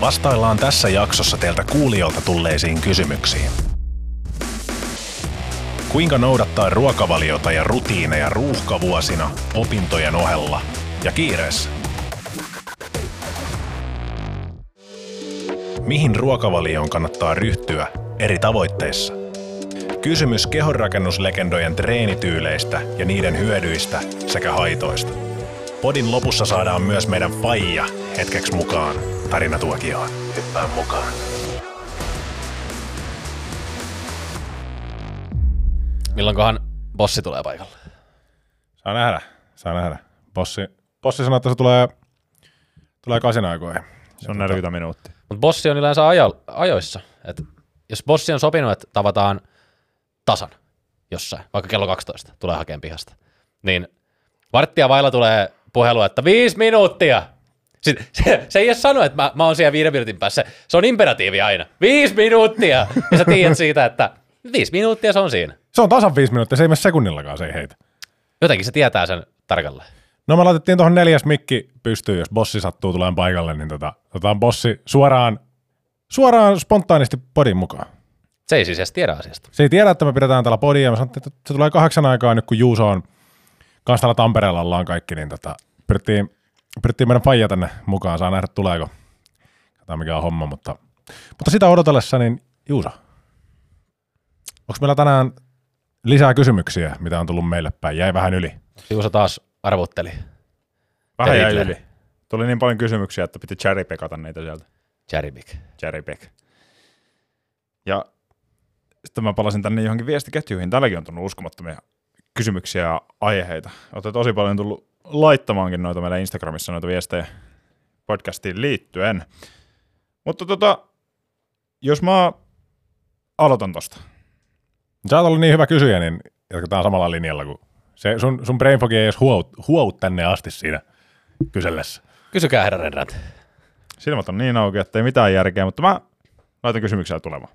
Vastaillaan tässä jaksossa teiltä kuulijoilta tulleisiin kysymyksiin. Kuinka noudattaa ruokavaliota ja rutiineja ruuhkavuosina, opintojen ohella ja kiireessä? Mihin ruokavalioon kannattaa ryhtyä eri tavoitteissa? Kysymys kehonrakennuslegendojen treenityyleistä ja niiden hyödyistä sekä haitoista. Podin lopussa saadaan myös meidän faija hetkeksi mukaan tarinatuokioon. Hyppää mukaan. Milloinkohan bossi tulee paikalle? Saa nähdä, saa nähdä. Bossi, bossi sanoi, että se tulee, tulee kasin aikoihin. Se on 40 minuuttia. Mutta bossi on yleensä ajo, ajoissa. Et jos bossi on sopinut, että tavataan tasan jossain, vaikka kello 12 tulee hakemaan pihasta, niin varttia vailla tulee puhelu, että viisi minuuttia. Sitten, se, se ei edes sano, että mä, mä oon siellä viiden minuutin päässä. Se, on imperatiivi aina. Viisi minuuttia! Ja sä tiedät siitä, että viisi minuuttia se on siinä. Se on tasan viisi minuuttia, se ei mene sekunnillakaan, se ei heitä. Jotenkin se tietää sen tarkalleen. No me laitettiin tuohon neljäs mikki pystyyn, jos bossi sattuu tulemaan paikalle, niin tota, otetaan bossi suoraan, suoraan spontaanisti podin mukaan. Se ei siis edes tiedä asiasta. Se ei tiedä, että me pidetään täällä podia, mä sanottiin, että se tulee kahdeksan aikaa nyt, kun Juuso on kanssa täällä Tampereella ollaan kaikki, niin tota, pyrittiin, pyrittiin meidän faija tänne mukaan, saa nähdä tuleeko. Katsotaan mikä on homma, mutta, mutta sitä odotellessa, niin Juuso, onko meillä tänään lisää kysymyksiä, mitä on tullut meille päin? Jäi vähän yli. Juuso taas arvutteli. Vähän jäi yli. Tuli niin paljon kysymyksiä, että piti cherrypickata niitä sieltä. Cherrypick. Cherrypick. Ja sitten mä palasin tänne johonkin viestiketjuihin. Täälläkin on tullut uskomattomia kysymyksiä ja aiheita. Olette tosi paljon tullut laittamaankin noita meidän Instagramissa noita viestejä podcastiin liittyen. Mutta tota, jos mä aloitan tosta. Sä oot ollut niin hyvä kysyjä, niin jatketaan samalla linjalla, kun se, sun, sun brain fog ei edes huout, huout tänne asti siinä kysellessä. Kysykää herra Renrat. Silmät on niin auki, että ei mitään järkeä, mutta mä laitan kysymyksiä tulemaan.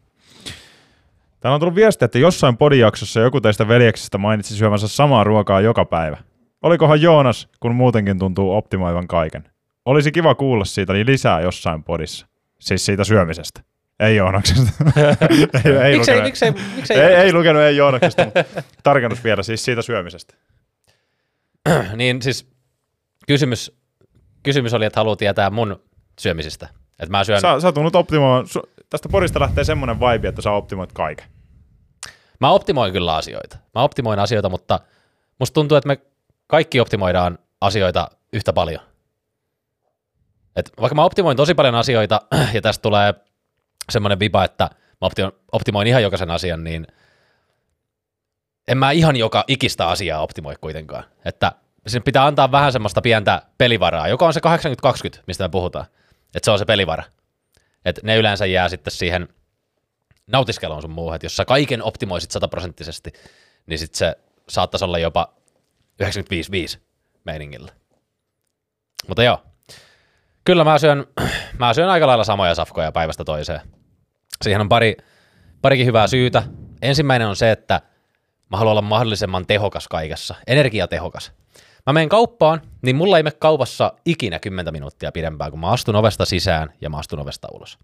Täällä on tullut viesti, että jossain podijaksossa joku teistä veljeksistä mainitsi syömänsä samaa ruokaa joka päivä. Olikohan Joonas, kun muutenkin tuntuu optimoivan kaiken? Olisi kiva kuulla siitä niin lisää jossain podissa. Siis siitä syömisestä. Ei Joonaksesta. ei, ei, Miksei, lukenut, miksei, miksei, ei, ei lukenut, ei Joonaksesta, mutta tarkennus vielä, siis siitä syömisestä. Niin siis kysymys, kysymys oli, että haluaa tietää mun syömisistä. Että mä syön, Sä, sä tunnut optimoimaan, tästä podista lähtee semmoinen vibe, että sä optimoit kaiken. mä optimoin kyllä asioita. Mä optimoin asioita, mutta musta tuntuu, että me kaikki optimoidaan asioita yhtä paljon. Et vaikka mä optimoin tosi paljon asioita, ja tästä tulee semmoinen viba, että mä optimoin, optimoin ihan jokaisen asian, niin en mä ihan joka ikistä asiaa optimoi kuitenkaan. Että sinne pitää antaa vähän semmoista pientä pelivaraa, joka on se 80-20, mistä me puhutaan. Että se on se pelivara. Että ne yleensä jää sitten siihen nautiskeluun sun muuhun, että jos sä kaiken optimoisit sataprosenttisesti, niin sit se saattaisi olla jopa 95-5 meiningillä. Mutta joo, kyllä mä syön, mä syön aika lailla samoja safkoja päivästä toiseen. Siihen on pari, parikin hyvää syytä. Ensimmäinen on se, että mä haluan olla mahdollisimman tehokas kaikessa, energiatehokas. Mä menen kauppaan, niin mulla ei mene kaupassa ikinä 10 minuuttia pidempään, kun mä astun ovesta sisään ja mä astun ovesta ulos.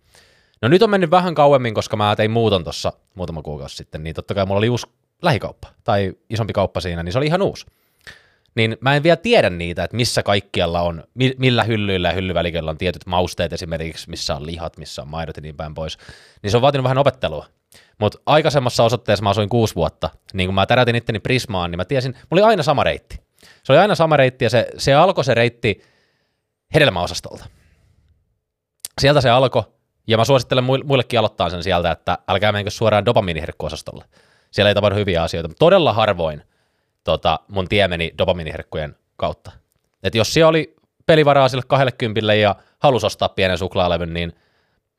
No nyt on mennyt vähän kauemmin, koska mä tein muuton tuossa muutama kuukausi sitten, niin totta kai mulla oli uusi lähikauppa tai isompi kauppa siinä, niin se oli ihan uusi. Niin mä en vielä tiedä niitä, että missä kaikkialla on, mi- millä hyllyillä ja hyllyväliköllä on tietyt mausteet esimerkiksi, missä on lihat, missä on maidot ja niin päin pois. Niin se on vaatinut vähän opettelua. Mutta aikaisemmassa osoitteessa mä asuin kuusi vuotta, niin kun mä tärätin itteni Prismaan, niin mä tiesin, mulla oli aina sama reitti. Se oli aina sama reitti ja se, se alkoi se reitti hedelmäosastolta. Sieltä se alkoi, ja mä suosittelen muille- muillekin aloittaa sen sieltä, että älkää menkö suoraan dopamiiniherkkuosastolle. Siellä ei tapahdu hyviä asioita, todella harvoin tota, mun tie meni dopamiiniherkkujen kautta. Et jos siellä oli pelivaraa sille 20 ja halusi ostaa pienen suklaalevyn, niin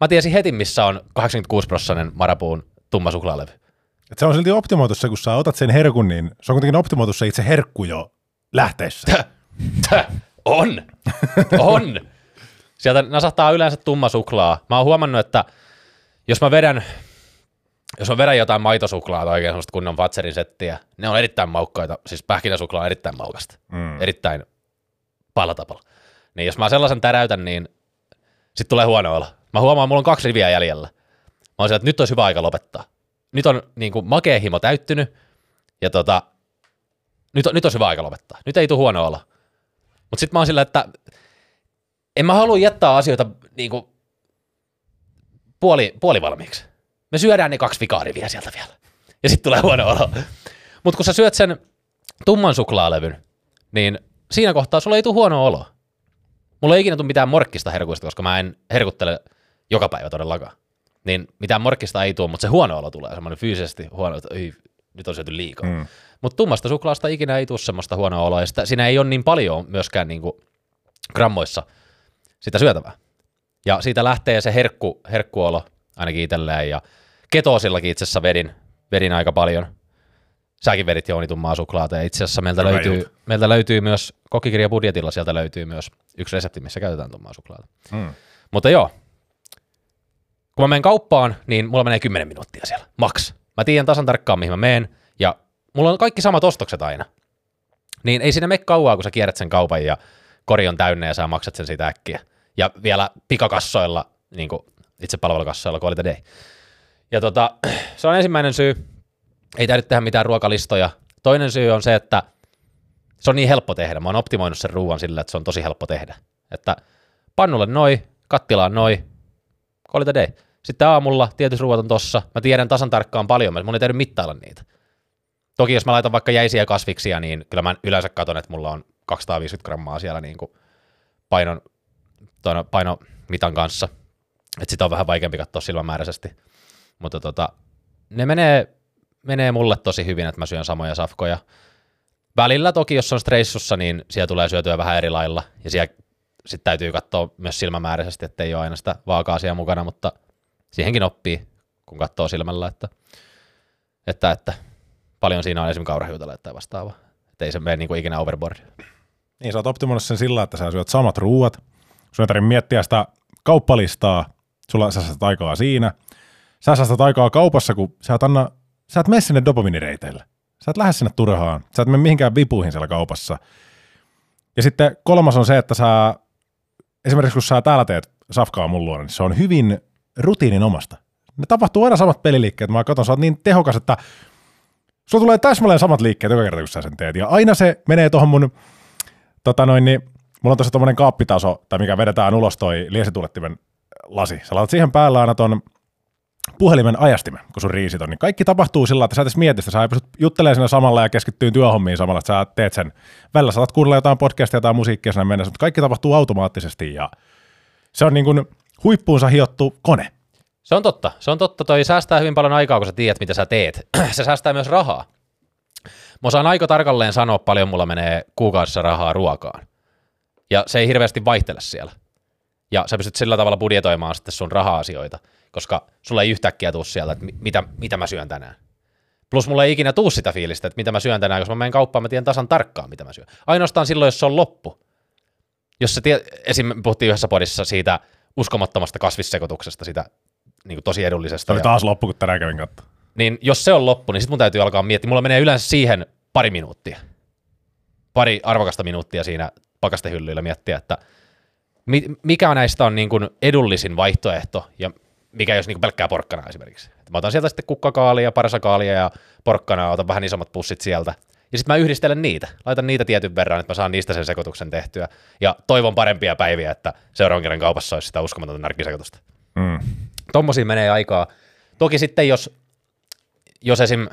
mä tiesin heti, missä on 86 prosentinen Marapuun tumma suklaalevy. Et se on silti optimoitu se, kun sä otat sen herkun, niin se on kuitenkin optimoitu se itse herkku jo lähteessä. Täh, on, on. Sieltä nasahtaa yleensä tumma suklaa. Mä oon huomannut, että jos mä vedän, jos mä vedän jotain maitosuklaa tai oikein semmoista kunnon Fatserin settiä, ne on erittäin maukkaita. Siis pähkinäsuklaa on erittäin maukasta. Mm. Erittäin palatapalla. Niin jos mä sellaisen täräytän, niin sit tulee huono olo. Mä huomaan, että mulla on kaksi riviä jäljellä. Mä oon siellä, että nyt olisi hyvä aika lopettaa. Nyt on niin kuin, makea himo täyttynyt, ja tota, nyt, on, nyt olisi hyvä aika lopettaa. Nyt ei tule huono olo. Mutta sitten mä oon sillä, että en mä halua jättää asioita niin kuin, puoli, puolivalmiiksi. Me syödään ne kaksi vikaariviä sieltä vielä. Ja sitten tulee huono olo. Mutta kun sä syöt sen tumman suklaalevyn, niin siinä kohtaa sulla ei tule huono olo. Mulla ei ikinä tule mitään morkkista herkuista, koska mä en herkuttele joka päivä todellakaan. Niin mitään morkkista ei tule, mutta se huono olo tulee, semmoinen fyysisesti huono, että ei, nyt on syöty liikaa. Mm. Mutta tummasta suklaasta ikinä ei tule semmoista huonoa oloa, ja sitä, siinä ei ole niin paljon myöskään niin kuin grammoissa sitä syötävää. Ja siitä lähtee se herkku, herkkuolo ainakin itselleen, ja ketosillakin itse asiassa vedin, vedin aika paljon. Säkin vedit Jouni tummaa suklaata, ja itse asiassa meiltä Hyvä löytyy, meiltä löytyy myös kokikirja budjetilla, sieltä löytyy myös yksi resepti, missä käytetään tummaa suklaata. Mm. Mutta joo, kun mä menen kauppaan, niin mulla menee 10 minuuttia siellä, maks. Mä tiedän tasan tarkkaan, mihin mä menen, mulla on kaikki samat ostokset aina. Niin ei siinä mene kauaa, kun sä kierrät sen kaupan ja kori on täynnä ja sä maksat sen siitä äkkiä. Ja vielä pikakassoilla, niin kuin itse palvelukassoilla, quality day. Ja tota, se on ensimmäinen syy. Ei täytyy tehdä mitään ruokalistoja. Toinen syy on se, että se on niin helppo tehdä. Mä oon optimoinut sen ruoan sillä, että se on tosi helppo tehdä. Että pannulle noi, kattilaan noi, call it a day. Sitten aamulla tietysti ruoat on tossa. Mä tiedän tasan tarkkaan paljon, mun ei täytyy mittailla niitä. Toki jos mä laitan vaikka jäisiä kasviksia, niin kyllä mä yleensä katson, että mulla on 250 grammaa siellä niin kuin painon, tuon painomitan kanssa. Että sitä on vähän vaikeampi katsoa silmämääräisesti. Mutta tota, ne menee, menee mulle tosi hyvin, että mä syön samoja safkoja. Välillä toki, jos on stressussa, niin siellä tulee syötyä vähän eri lailla. Ja siellä sitten täytyy katsoa myös silmämääräisesti, että ei ole aina sitä vaakaa siellä mukana, mutta siihenkin oppii, kun katsoo silmällä, että, että, että paljon siinä on esimerkiksi kaurahiutaleita tai vastaava. Että ei se mene niin kuin ikinä overboard. Niin, sä oot optimoinut sen sillä, että sä syöt samat ruuat. Sun ei tarvitse miettiä sitä kauppalistaa. Sulla sä säästät aikaa siinä. Sä säästät aikaa kaupassa, kun sä et, anna, sä et mene sinne dopaminireiteille. Sä et lähde sinne turhaan. Sä et mene mihinkään vipuihin siellä kaupassa. Ja sitten kolmas on se, että sä, esimerkiksi kun sä täällä teet safkaa mun luona, niin se on hyvin rutiininomasta. Ne tapahtuu aina samat peliliikkeet. Mä katson, sä oot niin tehokas, että sulla tulee täsmälleen samat liikkeet joka kerta, kun sä sen teet. Ja aina se menee tuohon mun, tota noin, niin, mulla on tuossa tommonen kaappitaso, tai mikä vedetään ulos toi liesituulettimen lasi. Sä laitat siihen päällä aina ton puhelimen ajastimen, kun sun riisit on, niin kaikki tapahtuu sillä, että sä et edes mieti sitä, sä pystyt juttelemaan siinä samalla ja keskittyy työhommiin samalla, että sä teet sen. Välillä saatat kuunnella jotain podcastia, jotain musiikkia siinä mennessä, mutta kaikki tapahtuu automaattisesti ja se on niin kuin huippuunsa hiottu kone. Se on totta. Se on totta. Toi säästää hyvin paljon aikaa, kun sä tiedät, mitä sä teet. se säästää myös rahaa. Mä osaan aika tarkalleen sanoa, paljon mulla menee kuukaudessa rahaa ruokaan. Ja se ei hirveästi vaihtele siellä. Ja sä pystyt sillä tavalla budjetoimaan sitten sun raha-asioita, koska sulla ei yhtäkkiä tuu sieltä, että mi- mitä, mitä mä syön tänään. Plus mulla ei ikinä tuu sitä fiilistä, että mitä mä syön tänään, koska mä menen kauppaan, mä tiedän tasan tarkkaan, mitä mä syön. Ainoastaan silloin, jos se on loppu. Jos sä tie, esim. puhuttiin yhdessä podissa siitä uskomattomasta kasvissekoituksesta, sitä niin tosi edullisesta. Se oli ja- taas loppu, kun tänään kävin katsoa. niin jos se on loppu, niin sitten mun täytyy alkaa miettiä. Mulla menee yleensä siihen pari minuuttia. Pari arvokasta minuuttia siinä pakastehyllyillä miettiä, että mi- mikä näistä on niin kuin edullisin vaihtoehto ja mikä jos niin pelkkää porkkana esimerkiksi. Mä otan sieltä sitten kukkakaalia, parsakaalia ja porkkanaa, otan vähän isommat pussit sieltä. Ja sitten mä yhdistelen niitä. Laitan niitä tietyn verran, että mä saan niistä sen sekoituksen tehtyä. Ja toivon parempia päiviä, että seuraavan kerran kaupassa olisi sitä uskomatonta narkkisekoitusta Mm. Tommosia menee aikaa. Toki sitten jos, jos esim.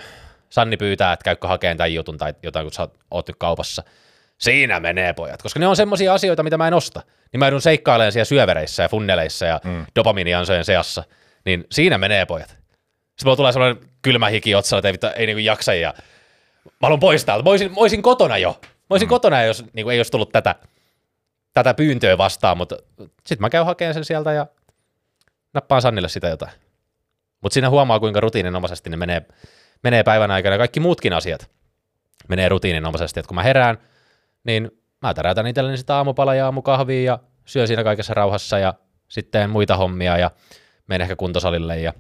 Sanni pyytää, että käykö hakeen tai jutun tai jotain, kun sä oot- nyt kaupassa, siinä menee pojat, koska ne on semmoisia asioita, mitä mä en osta. Niin mä joudun seikkailemaan siellä syövereissä ja funneleissa ja mm. dopaminiansojen seassa, niin siinä menee pojat. Sitten mulla tulee sellainen kylmä hiki otsalla, että ei, vittu, ei niinku jaksa ja mä haluan pois täältä. Mä olisin, mä olisin kotona jo. Mä olisin mm. kotona, jos niinku, ei olisi tullut tätä, tätä pyyntöä vastaan, mutta sitten mä käyn hakemaan sen sieltä ja nappaan Sannille sitä jotain. Mutta siinä huomaa, kuinka rutiininomaisesti ne menee, menee päivän aikana. Kaikki muutkin asiat menee rutiininomaisesti. Et kun mä herään, niin mä täräytän itselleni sitä aamupalaa ja aamukahvia ja syön siinä kaikessa rauhassa ja sitten muita hommia ja menen ehkä kuntosalille ja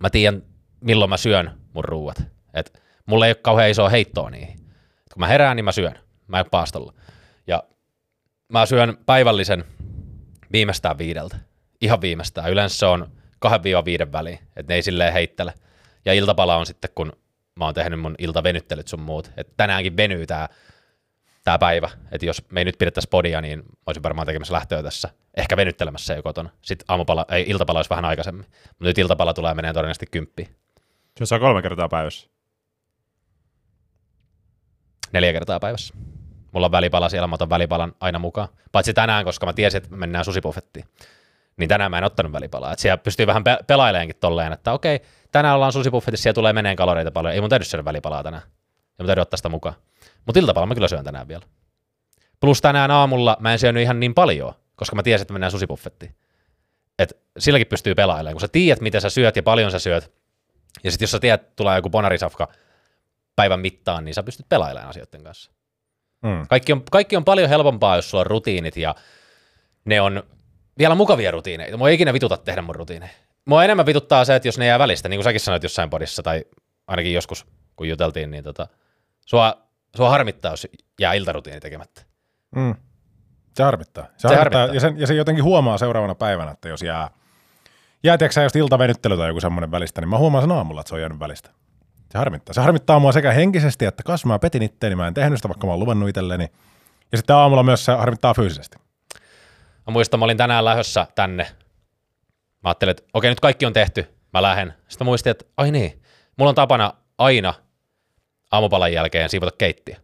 mä tiedän, milloin mä syön mun ruuat. Et mulla ei ole kauhean isoa heittoa niihin. Et kun mä herään, niin mä syön. Mä en paastolla. Ja mä syön päivällisen viimeistään viideltä ihan viimeistään. Yleensä se on 2-5 väliin, että ne ei silleen heittele. Ja iltapala on sitten, kun mä oon tehnyt mun iltavenyttelyt sun muut. Että tänäänkin venyy tää, tää päivä. Että jos me ei nyt pidettäisi podia, niin mä olisin varmaan tekemässä lähtöä tässä. Ehkä venyttelemässä jo kotona. Sitten aamupala, ei, iltapala olisi vähän aikaisemmin. Mutta nyt iltapala tulee menee todennäköisesti kymppiin. Se saa kolme kertaa päivässä. Neljä kertaa päivässä. Mulla on välipala siellä, mä otan välipalan aina mukaan. Paitsi tänään, koska mä tiesin, että mennään susipuffettiin. Niin tänään mä en ottanut välipalaa. Et siellä pystyy vähän pe- pelaileenkin tolleen, että okei, tänään ollaan susipuffetissa, siellä tulee meneen kaloreita paljon. Ei mun täydy syödä välipalaa tänään. Ei mun täydy ottaa sitä mukaan. Mutta iltapala mä kyllä syön tänään vielä. Plus tänään aamulla mä en syönyt ihan niin paljon, koska mä tiesin, että mennään susipuffettiin. Et silläkin pystyy pelailemaan, kun sä tiedät, mitä sä syöt ja paljon sä syöt. Ja sitten jos sä tiedät, että tulee joku bonarisafka päivän mittaan, niin sä pystyt pelailemaan asioiden kanssa. Mm. Kaikki on, kaikki on paljon helpompaa, jos sulla on rutiinit ja ne on vielä mukavia rutiineita. Mua ei ikinä vituta tehdä mun rutiineja. Mua enemmän vituttaa se, että jos ne jää välistä, niin kuin säkin sanoit jossain podissa tai ainakin joskus, kun juteltiin, niin tota, sua, sua harmittaa, jos jää iltarutiini tekemättä. Mm. Se harmittaa. Se, Se harmittaa. harmittaa. Ja, sen, ja se jotenkin huomaa seuraavana päivänä, että jos jää, jää tiedätkö just iltavenyttely tai joku semmoinen välistä, niin mä huomaan sen aamulla, että se on jäänyt välistä. Se harmittaa. Se harmittaa mua sekä henkisesti, että kas mä petin itteeni, mä en tehnyt sitä, vaikka mä oon luvannut itselleni. Ja sitten aamulla myös se harmittaa fyysisesti. Mä muistan, mä olin tänään lähössä tänne. Mä ajattelin, että okei, nyt kaikki on tehty, mä lähden. Sitten muistin, että ai niin, mulla on tapana aina aamupalan jälkeen siivota keittiö.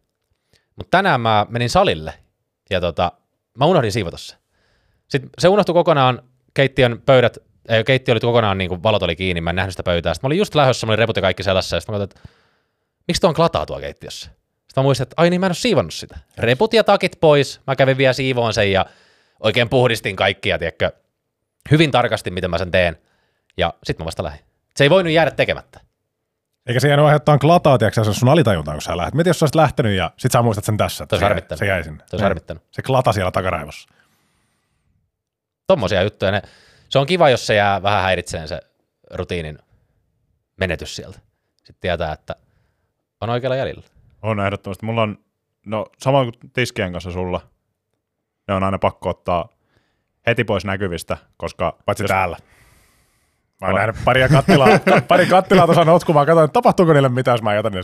Mutta tänään mä menin salille ja tota, mä unohdin siivota se. Sitten se unohtui kokonaan, keittiön pöydät, ei, keittiö oli kokonaan, niin kuin valot oli kiinni, mä en nähnyt sitä pöytää. Sitten mä olin just lähdössä, mä olin reput ja kaikki selässä, ja sitten mä katsoin, että miksi tuo on klataa tuo keittiössä? Sitten mä muistin, että ai niin, mä en ole siivonnut sitä. Reput ja takit pois, mä kävin vielä siivoon sen ja oikein puhdistin kaikkia, tiedätkö, hyvin tarkasti, miten mä sen teen. Ja sitten mä vasta lähdin. Se ei voinut jäädä tekemättä. Eikä se jäänyt aiheuttaa klataa, tiedätkö sä, sun alitajuntaan, kun sä lähdet. Mieti, jos sä olisit lähtenyt ja sit sä muistat sen tässä. että se, se jäi sinne. Se olisi harmittanut. Se klata siellä takaraivossa. Tommosia juttuja. Ne, se on kiva, jos se jää vähän häiritseen se rutiinin menetys sieltä. Sitten tietää, että on oikealla jäljellä. On ehdottomasti. Mulla on, no sama kuin tiskien kanssa sulla, ne on aina pakko ottaa heti pois näkyvistä, koska Paitsi jos- täällä. Mä oon nähnyt pari kattilaa, pari kattilaa tuossa notkumaan, katsoin, että tapahtuuko niille mitään, jos mä jätän ne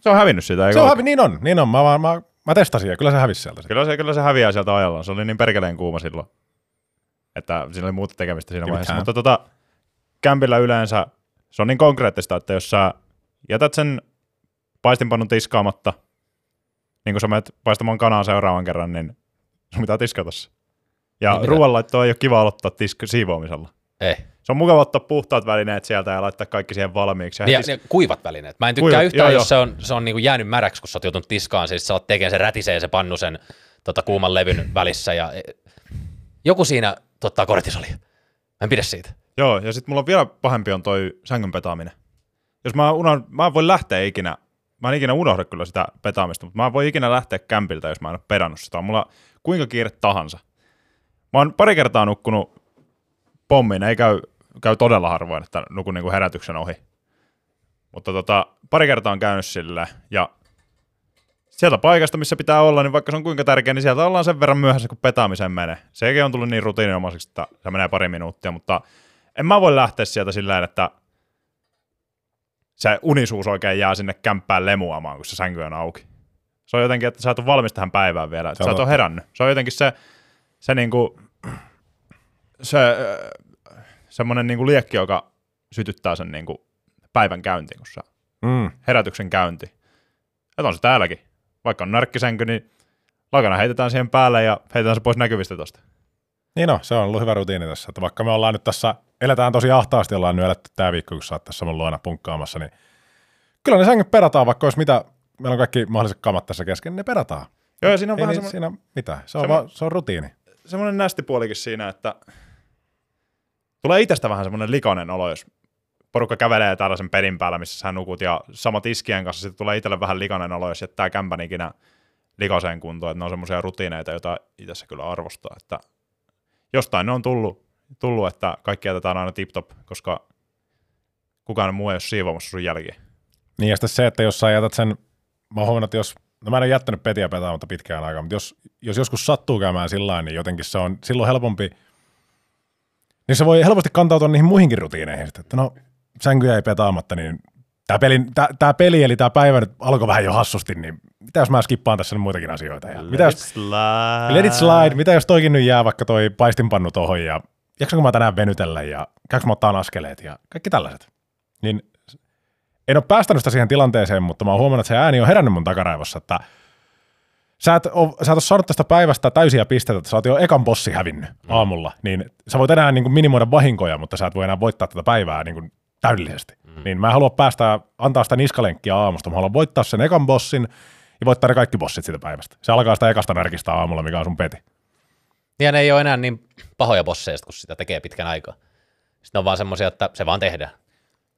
se on hävinnyt sitä, eikö Se on hävi, niin on, niin on. Mä, mä, mä, mä testasin ja kyllä se hävisi sieltä. Kyllä se, kyllä se häviää sieltä ajallaan. Se oli niin perkeleen kuuma silloin, että siinä oli muuta tekemistä siinä vaiheessa. Mutta tota, kämpillä yleensä se on niin konkreettista, että jos sä jätät sen paistinpannun tiskaamatta, niin kun sä menet paistamaan kanaa seuraavan kerran, niin sun pitää tiskata se. Ja Niin ruoanlaittoa ei ole kiva aloittaa tisk- siivoamisella. Ei. Se on mukava ottaa puhtaat välineet sieltä ja laittaa kaikki siihen valmiiksi. Ja Ja, heti- ja kuivat välineet. Mä en tykkää Kuivat, yhtään, joo, jos se on, se on niinku jäänyt märäksi, kun sä oot joutunut tiskaan, siis sä oot tekemään se rätisee se pannu sen tota, kuuman levyn välissä ja e, joku siinä tottaa kortisolia. Mä en pidä siitä. Joo, ja sitten mulla on vielä pahempi on toi sängyn petaaminen. Jos mä, unohdan, mä en voi lähteä ikinä, mä en ikinä unohda kyllä sitä petaamista, mutta mä en voi ikinä lähteä kämpiltä, jos mä en ole pedannut sitä. On mulla kuinka kiire tahansa. Mä oon pari kertaa nukkunut pommiin, ei käy, käy todella harvoin, että nukun niinku herätyksen ohi. Mutta tota, pari kertaa on käynyt sille ja sieltä paikasta, missä pitää olla, niin vaikka se on kuinka tärkeä, niin sieltä ollaan sen verran myöhässä, kun petaamiseen menee. Sekin on tullut niin rutiininomaiseksi, että se menee pari minuuttia, mutta en mä voi lähteä sieltä sillä että se unisuus oikein jää sinne kämppään lemuamaan, kun se sänky on auki. Se on jotenkin, että sä et ole valmis tähän päivään vielä, sä et ole herännyt. Se on jotenkin se, se niinku, se semmoinen niinku liekki, joka sytyttää sen niinku päivän käyntiin, kun sä Mm. herätyksen käynti. Että on se täälläkin. Vaikka on närkkisänky, niin lakana heitetään siihen päälle ja heitetään se pois näkyvistä tosta. Niin no, se on ollut hyvä rutiini tässä. Että vaikka me ollaan nyt tässä, eletään tosi ahtaasti, ollaan nyt eletty tämä viikko, kun sä oot tässä mun luona punkkaamassa, niin kyllä ne sängyt perataan, vaikka olisi mitä, meillä on kaikki mahdolliset kamat tässä kesken, niin ne perataan. Joo, ja siinä on Ei vähän niin, semmoinen, siinä mitään. Se on, Semmo- vaan, se on rutiini. semmoinen nästipuolikin siinä, että tulee itsestä vähän semmoinen likainen olo, jos porukka kävelee tällaisen pedin päällä, missä sä nukut, ja sama tiskien kanssa sitten tulee itselle vähän likainen olo, jos jättää kämpän ikinä likaseen kuntoon, että ne on semmoisia rutiineita, joita itse kyllä arvostaa, että jostain ne on tullut, tullut että kaikki jätetään aina tip-top, koska kukaan muu ei ole siivoamassa sun jälkiä. Niin ja sitten se, että jos sä jätät sen, mä oon huomannut, että jos, no mä en ole jättänyt petiä petaamatta pitkään aikaa, mutta jos, jos joskus sattuu käymään sillä niin jotenkin se on silloin helpompi niin se voi helposti kantautua niihin muihinkin rutiineihin. Että no, sänkyjä ei petaamatta, niin tämä peli, tää, tää peli eli tämä päivä nyt alkoi vähän jo hassusti, niin mitä jos mä skippaan tässä nyt muitakin asioita? Ja mitä Let jos, it slide. let it slide, mitä jos toikin nyt jää vaikka toi paistinpannu tohon ja jaksanko mä tänään venytellä ja käykö mä ottaa askeleet ja kaikki tällaiset. Niin en ole päästänyt sitä siihen tilanteeseen, mutta mä oon huomannut, että se ääni on herännyt mun takaraivossa, että sä et, ole, sä et ole saanut tästä päivästä täysiä pisteitä, että sä oot jo ekan bossi hävinnyt mm. aamulla, niin sä voit enää niin kuin minimoida vahinkoja, mutta sä et voi enää voittaa tätä päivää niin kuin täydellisesti. Mm. Niin mä en halua päästä, antaa sitä niskalenkkiä aamusta, mä haluan voittaa sen ekan bossin ja voittaa ne kaikki bossit siitä päivästä. Se alkaa sitä ekasta närkistä aamulla, mikä on sun peti. Ja ne ei ole enää niin pahoja bosseja, kun sitä tekee pitkän aikaa. Sitten on vaan semmoisia, että se vaan tehdään.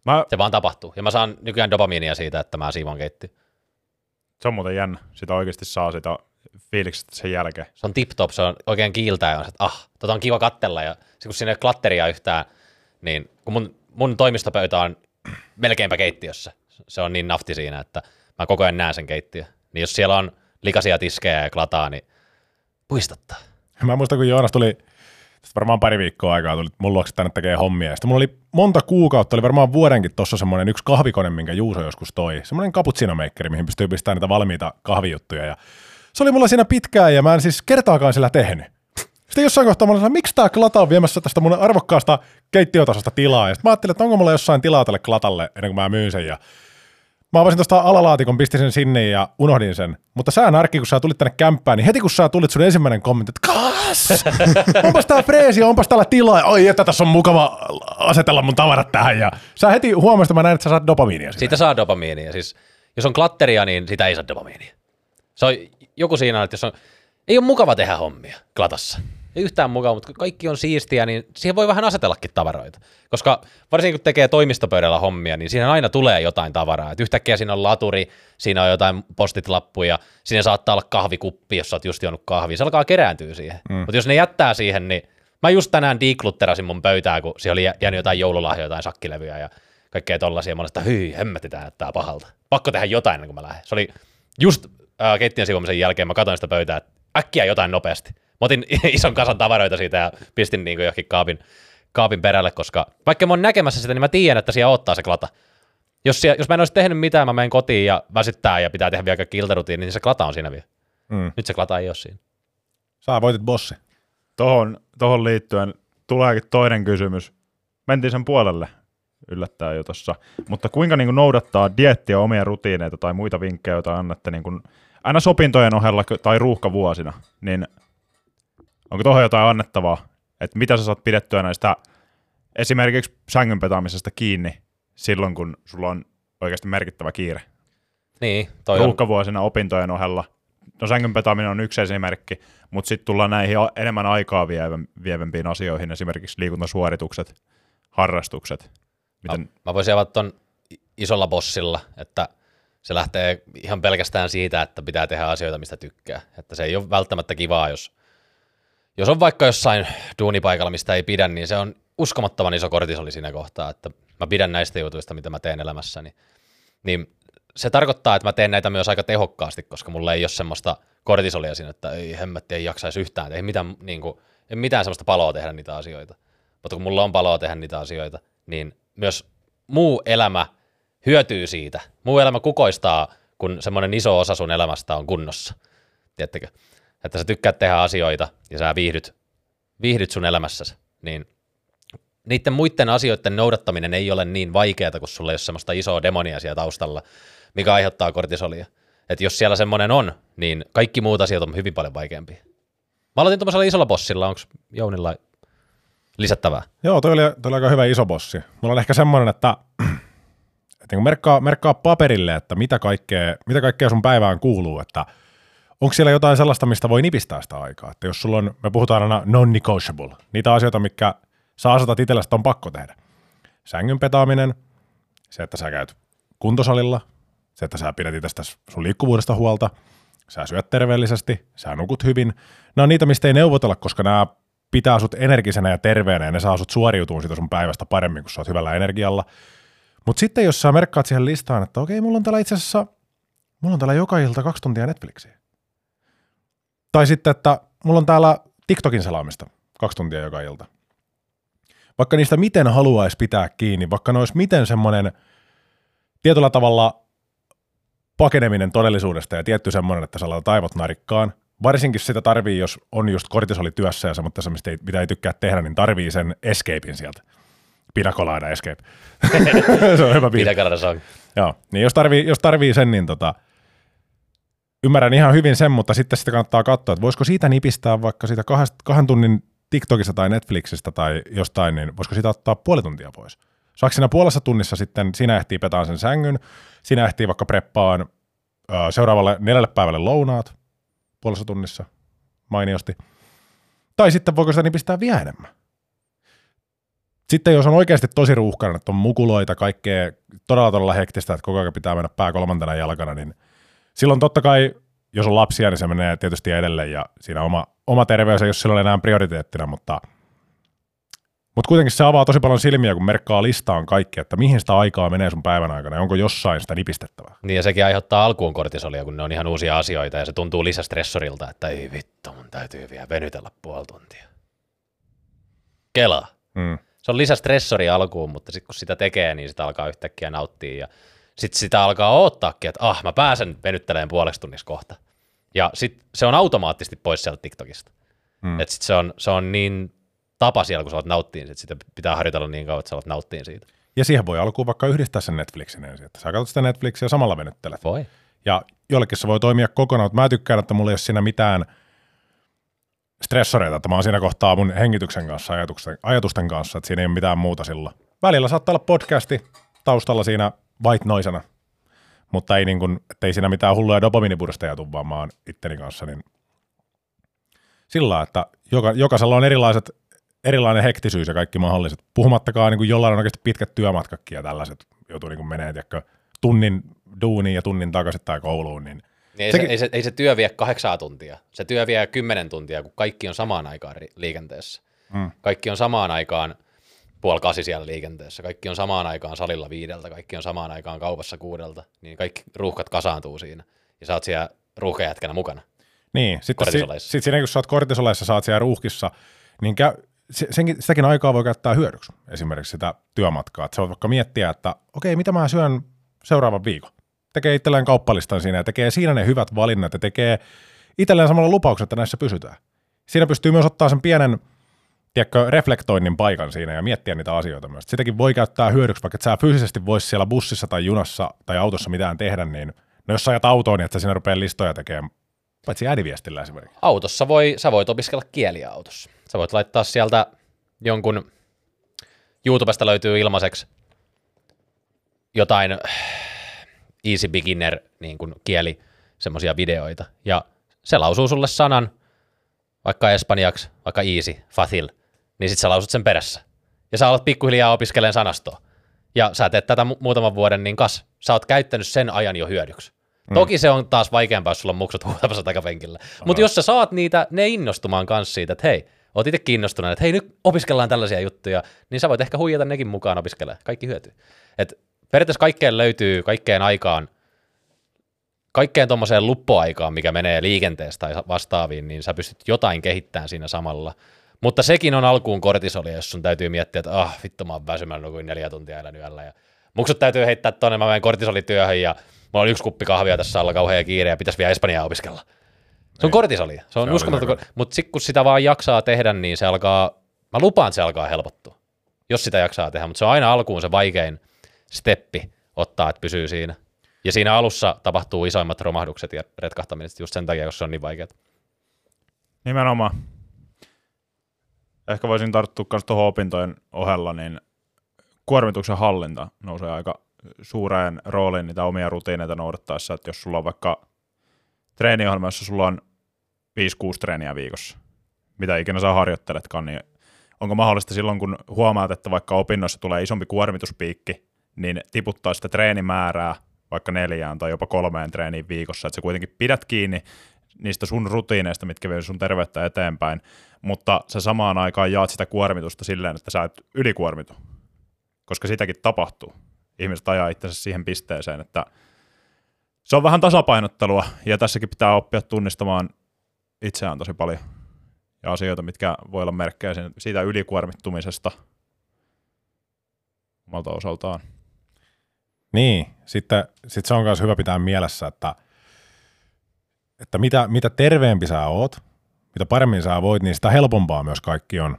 Mä, Se vaan tapahtuu. Ja mä saan nykyään dopamiinia siitä, että mä siivon keitti. se on muuten jännä. Sitä oikeasti saa sitä fiiliksestä sen jälkeen. Se on tip-top, se on oikein kiiltää ja on se, että ah, tota on kiva kattella. Ja se, kun siinä ei ole klatteria yhtään, niin kun mun, mun toimistopöytä on melkeinpä keittiössä. Se on niin nafti siinä, että mä koko ajan näen sen keittiö. Niin jos siellä on likaisia tiskejä ja klataa, niin puistattaa. Mä muistan, kun Joonas tuli tästä varmaan pari viikkoa aikaa tuli mun luokse tänne tekee hommia. Sitten mulla oli monta kuukautta, oli varmaan vuodenkin tuossa semmoinen yksi kahvikone, minkä Juuso joskus toi. Semmoinen cappuccino-meikkeri, mihin pystyy pistämään niitä valmiita kahvijuttuja. Ja se oli mulla siinä pitkään ja mä en siis kertaakaan sillä tehnyt. Sitten jossain kohtaa mä olin, että miksi tää klata on viemässä tästä mun arvokkaasta keittiötasosta tilaa. Ja sitten mä ajattelin, että onko mulla jossain tilaa tälle klatalle ennen kuin mä myyn sen. Ja Mä avasin tuosta alalaatikon, pistin sen sinne ja unohdin sen. Mutta sä Narkki, kun sä tulit tänne kämppään, niin heti kun sä tulit sun ensimmäinen kommentti, että kas! onpas tää freesi, onpas täällä tilaa. Oi, että tässä on mukava asetella mun tavarat tähän. Ja sä heti huomasit, että mä näin, että sä saat dopamiinia siitä. Siitä saa dopamiinia. Siis, jos on klatteria, niin sitä ei saa dopamiinia. Se on joku siinä, että jos on, ei ole mukava tehdä hommia klatassa. Ei yhtään mukava, mutta kaikki on siistiä, niin siihen voi vähän asetellakin tavaroita. Koska varsinkin kun tekee toimistopöydällä hommia, niin siinä aina tulee jotain tavaraa. Et yhtäkkiä siinä on laturi, siinä on jotain postit-lappuja, siinä saattaa olla kahvikuppi, jos sä oot just juonut kahvia. Se alkaa kerääntyä siihen. Mm. Mutta jos ne jättää siihen, niin mä just tänään dekluterasin mun pöytää, kun siellä oli jä- jäänyt jotain joululahjoja, jotain sakkilevyjä ja kaikkea tollasia. Mä olin, että hyi, hemmetti tää näyttää pahalta. Pakko tehdä jotain ennen kuin mä lähden. Se oli just äh, keittiön siivomisen jälkeen, mä katsoin sitä pöytää, että äkkiä jotain nopeasti. Mä otin ison kasan tavaroita siitä ja pistin niin johonkin kaapin, kaapin perälle, koska vaikka mä oon näkemässä sitä, niin mä tiedän, että siellä ottaa se klata. Jos, siellä, jos mä en olisi tehnyt mitään, mä menen kotiin ja väsyttää ja pitää tehdä vielä kaikki iltarutiini, niin se klata on siinä vielä. Mm. Nyt se klata ei ole siinä. Sä voitit bossi. Tohon, tohon liittyen tuleekin toinen kysymys. Mentiin sen puolelle yllättää jo tossa. Mutta kuinka niin kuin noudattaa diettiä, omia rutiineita tai muita vinkkejä, joita annatte niin kuin aina sopintojen ohella tai ruuhkavuosina, niin onko tuohon jotain annettavaa? Että mitä sä saat pidettyä näistä esimerkiksi sängyn petaamisesta kiinni silloin, kun sulla on oikeasti merkittävä kiire? Niin, toi on, ruuhkavuosina opintojen ohella. No sängyn petaaminen on yksi esimerkki, mutta sitten tullaan näihin enemmän aikaa vievempiin asioihin, esimerkiksi liikuntasuoritukset, harrastukset. Miten, mä, mä voisin avata ton isolla bossilla, että se lähtee ihan pelkästään siitä, että pitää tehdä asioita, mistä tykkää. Että se ei ole välttämättä kivaa, jos, jos on vaikka jossain duunipaikalla, mistä ei pidä, niin se on uskomattoman iso kortisoli siinä kohtaa, että mä pidän näistä jutuista, mitä mä teen elämässäni. Niin se tarkoittaa, että mä teen näitä myös aika tehokkaasti, koska mulla ei ole semmoista kortisolia siinä, että ei hemmetti, ei jaksaisi yhtään, ei mitään, niin kuin, ei mitään semmoista paloa tehdä niitä asioita. Mutta kun mulla on paloa tehdä niitä asioita, niin myös muu elämä hyötyy siitä. Muu elämä kukoistaa, kun semmoinen iso osa sun elämästä on kunnossa. Tiedättekö? Että sä tykkäät tehdä asioita ja sä viihdyt, viihdyt sun elämässäsi, niin niiden muiden asioiden noudattaminen ei ole niin vaikeaa, kun sulla ei ole semmoista isoa demonia siellä taustalla, mikä aiheuttaa kortisolia. Että jos siellä semmoinen on, niin kaikki muut asiat on hyvin paljon vaikeampia. Mä aloitin tuommoisella isolla bossilla, onko Jounilla lisättävää? Joo, toi oli, toi oli aika hyvä iso bossi. Mulla on ehkä semmoinen, että, että niin merkkaa, merkkaa paperille, että mitä kaikkea, mitä kaikkea sun päivään kuuluu, että onko siellä jotain sellaista, mistä voi nipistää sitä aikaa. Että jos sulla on, me puhutaan aina non-negotiable, niitä asioita, mikä sä asetat itsellesi, on pakko tehdä. Sängyn petaaminen, se, että sä käyt kuntosalilla, se, että sä pidät itsestä sun liikkuvuudesta huolta, sä syöt terveellisesti, sä nukut hyvin. Nämä on niitä, mistä ei neuvotella, koska nämä pitää sut energisenä ja terveenä ja ne saa sut suoriutumaan siitä sun päivästä paremmin, kun sä oot hyvällä energialla. Mutta sitten jos sä merkkaat siihen listaan, että okei, mulla on täällä itse asiassa, mulla on täällä joka ilta kaksi tuntia Netflixiä. Tai sitten, että mulla on täällä TikTokin selaamista kaksi tuntia joka ilta. vaikka niistä miten haluaisi pitää kiinni, vaikka ne olisi miten semmoinen tietyllä tavalla pakeneminen todellisuudesta ja tietty semmoinen, että sä laitat aivot narikkaan, varsinkin sitä tarvii, jos on just kortisoli työssä ja semmoista, mistä ei, mitä ei tykkää tehdä, niin tarvii sen escapein sieltä. Pinakolaida escape. se on hyvä biisi. Mitä Kanada song? Joo, niin jos tarvii, jos tarvii sen, niin tota, ymmärrän ihan hyvin sen, mutta sitten sitä kannattaa katsoa, että voisiko siitä nipistää vaikka siitä kahdesta, kahden tunnin TikTokista tai Netflixistä tai jostain, niin voisiko siitä ottaa puoli tuntia pois? Saako siinä puolessa tunnissa sitten, sinä ehtii petaan sen sängyn, sinä ehtii vaikka preppaan ö, seuraavalle neljälle päivälle lounaat puolessa tunnissa, mainiosti. Tai sitten voiko sitä nipistää vielä enemmän? Sitten jos on oikeasti tosi ruuhkainen, että on mukuloita, kaikkea todella todella hektistä, että koko ajan pitää mennä pää kolmantena jalkana, niin silloin totta kai, jos on lapsia, niin se menee tietysti edelleen ja siinä oma, oma terveys ei ole silloin enää prioriteettina, mutta, mutta kuitenkin se avaa tosi paljon silmiä, kun merkkaa listaan kaikki, että mihin sitä aikaa menee sun päivän aikana ja onko jossain sitä nipistettävää. Niin ja sekin aiheuttaa alkuun kortisolia, kun ne on ihan uusia asioita ja se tuntuu lisästressorilta, että ei vittu, mun täytyy vielä venytellä puoli tuntia. Kelaa. Mm. Se on lisästressori alkuun, mutta sitten kun sitä tekee, niin sitä alkaa yhtäkkiä nauttia ja sitten sitä alkaa odottaakin, että ah, mä pääsen venyttelemään puoleksi tunnissa kohta. Ja sitten se on automaattisesti pois sieltä TikTokista. Mm. Että sit se on, se on niin tapa siellä, kun sä oot nauttiin, että sitä pitää harjoitella niin kauan, että sä oot nauttiin siitä. Ja siihen voi alkuun vaikka yhdistää sen Netflixin ensin, että sä katsot sitä Netflixiä ja samalla venyttelet. Voi. Ja jollekin se voi toimia kokonaan, mutta mä tykkään, että mulla ei ole siinä mitään stressoreita, että mä oon siinä kohtaa mun hengityksen kanssa, ajatusten, ajatusten kanssa, että siinä ei ole mitään muuta silloin. Välillä saattaa olla podcasti taustalla siinä white noisena, mutta ei, niin kuin, ei siinä mitään hulluja dopaminibursteja tule, vaan mä oon itteni kanssa, niin sillä lailla, että joka, jokaisella on erilaiset, erilainen hektisyys ja kaikki mahdolliset. Puhumattakaan niin kuin jollain on oikeasti pitkät työmatkatkin ja tällaiset joutuu niin menee, tiedätkö, tunnin duuniin ja tunnin takaisin tai kouluun, niin Niin ei, se, ei, se, ei se työ vie kahdeksaa tuntia. Se työ vie kymmenen tuntia, kun kaikki on samaan aikaan liikenteessä. Mm. Kaikki on samaan aikaan puoli kasi siellä liikenteessä. Kaikki on samaan aikaan salilla viideltä. Kaikki on samaan aikaan kaupassa kuudelta. Niin kaikki ruuhkat kasaantuu siinä. Ja sä oot siellä ruuhkajätkänä mukana. Niin, sitten si, sit siinä kun sä oot kortisoleissa, sä oot siellä ruuhkissa, niin se, senkin, sitäkin aikaa voi käyttää hyödyksi, esimerkiksi sitä työmatkaa. Että sä voit vaikka miettiä, että okei, mitä mä syön seuraavan viikon. Tekee itselleen kauppalistan siinä ja tekee siinä ne hyvät valinnat ja tekee itselleen samalla lupauksen, että näissä pysytään. Siinä pystyy myös ottaa sen pienen tiedätkö, reflektoinnin paikan siinä ja miettiä niitä asioita myös. Sitäkin voi käyttää hyödyksi, vaikka et sä fyysisesti vois siellä bussissa tai junassa tai autossa mitään tehdä, niin no jos sä ajat autoon, niin että sä siinä rupeaa listoja tekemään, paitsi ääniviestillä esimerkiksi. Autossa voi, sä voit opiskella kieliä autossa. Sä voit laittaa sieltä jonkun, YouTubesta löytyy ilmaiseksi jotain easy beginner niin kuin kieli, semmoisia videoita. Ja se lausuu sulle sanan, vaikka espanjaksi, vaikka easy, facil, niin sit sä lausut sen perässä. Ja sä alat pikkuhiljaa opiskelemaan sanastoa. Ja sä teet tätä mu- muutaman vuoden, niin kas, sä oot käyttänyt sen ajan jo hyödyksi. Mm. Toki se on taas vaikeampaa, jos sulla on muksut huutamassa takapenkillä. Mutta jos sä saat niitä, ne innostumaan kanssa siitä, että hei, oot itse kiinnostunut, että hei nyt opiskellaan tällaisia juttuja, niin sä voit ehkä huijata nekin mukaan opiskelemaan. Kaikki hyötyy. Et periaatteessa kaikkeen löytyy, kaikkeen aikaan, kaikkeen tuommoiseen luppoaikaan, mikä menee liikenteestä tai vastaaviin, niin sä pystyt jotain kehittämään siinä samalla. Mutta sekin on alkuun kortisolia, jos sun täytyy miettiä, että ah, vittu mä oon väsymään nukuin neljä tuntia elänyt yöllä. Ja muksut täytyy heittää tonne, mä menen kortisolityöhön ja mulla on yksi kuppi kahvia tässä alla kauhean kiire ja pitäisi vielä Espanjaa opiskella. Se on kortisolia. Se on on uskomaton. Mutta sitten kun sitä vaan jaksaa tehdä, niin se alkaa, mä lupaan, että se alkaa helpottua. Jos sitä jaksaa tehdä, mutta se on aina alkuun se vaikein steppi ottaa, että pysyy siinä. Ja siinä alussa tapahtuu isoimmat romahdukset ja retkahtamiset just sen takia, koska se on niin vaikeaa. Nimenomaan. Ehkä voisin tarttua myös tuohon opintojen ohella, niin kuormituksen hallinta nousee aika suureen rooliin niitä omia rutiineita noudattaessa, että jos sulla on vaikka treeniohjelma, jossa sulla on 5-6 treeniä viikossa, mitä ikinä sä harjoitteletkaan, niin onko mahdollista silloin, kun huomaat, että vaikka opinnoissa tulee isompi kuormituspiikki, niin tiputtaa sitä treenimäärää vaikka neljään tai jopa kolmeen treeniin viikossa, että sä kuitenkin pidät kiinni niistä sun rutiineista, mitkä vie sun terveyttä eteenpäin, mutta sä samaan aikaan jaat sitä kuormitusta silleen, että sä et ylikuormitu, koska sitäkin tapahtuu. Ihmiset ajaa itsensä siihen pisteeseen, että se on vähän tasapainottelua, ja tässäkin pitää oppia tunnistamaan itseään tosi paljon, ja asioita, mitkä voi olla merkkejä siitä ylikuormittumisesta, omalta osaltaan. Niin, sitten sit se on myös hyvä pitää mielessä, että, että mitä, mitä terveempi sä oot, mitä paremmin sä voit, niin sitä helpompaa myös kaikki on.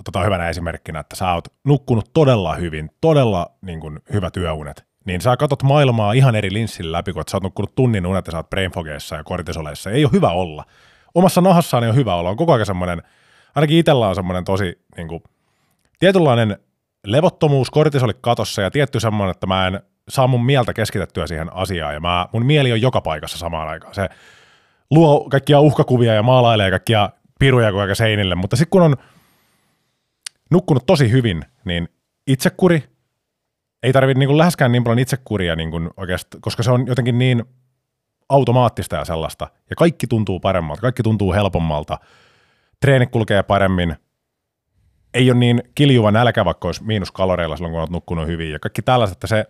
Otetaan hyvänä esimerkkinä, että sä oot nukkunut todella hyvin, todella niin kuin, hyvä työunet, niin sä katot maailmaa ihan eri linssillä läpi, kun sä oot nukkunut tunnin unet ja sä oot brainfogeissa ja kortisoleissa. Ei ole hyvä olla. Omassa nahassaan ei ole hyvä olla. On koko ajan semmoinen, ainakin itsellä on semmoinen tosi niin kuin, tietynlainen levottomuus, kortisoli katossa ja tietty semmoinen, että mä en saa mun mieltä keskitettyä siihen asiaan ja mä, mun mieli on joka paikassa samaan aikaan. Se luo kaikkia uhkakuvia ja maalailee kaikkia piruja kuin aika seinille, mutta sitten kun on nukkunut tosi hyvin, niin itsekuri, ei tarvitse niin läheskään niin paljon itsekuria niin koska se on jotenkin niin automaattista ja sellaista. Ja kaikki tuntuu paremmalta, kaikki tuntuu helpommalta. Treeni kulkee paremmin, ei ole niin kiljuva nälkä, vaikka olisi miinuskaloreilla silloin, kun olet nukkunut hyvin. Ja kaikki tällaiset, että se,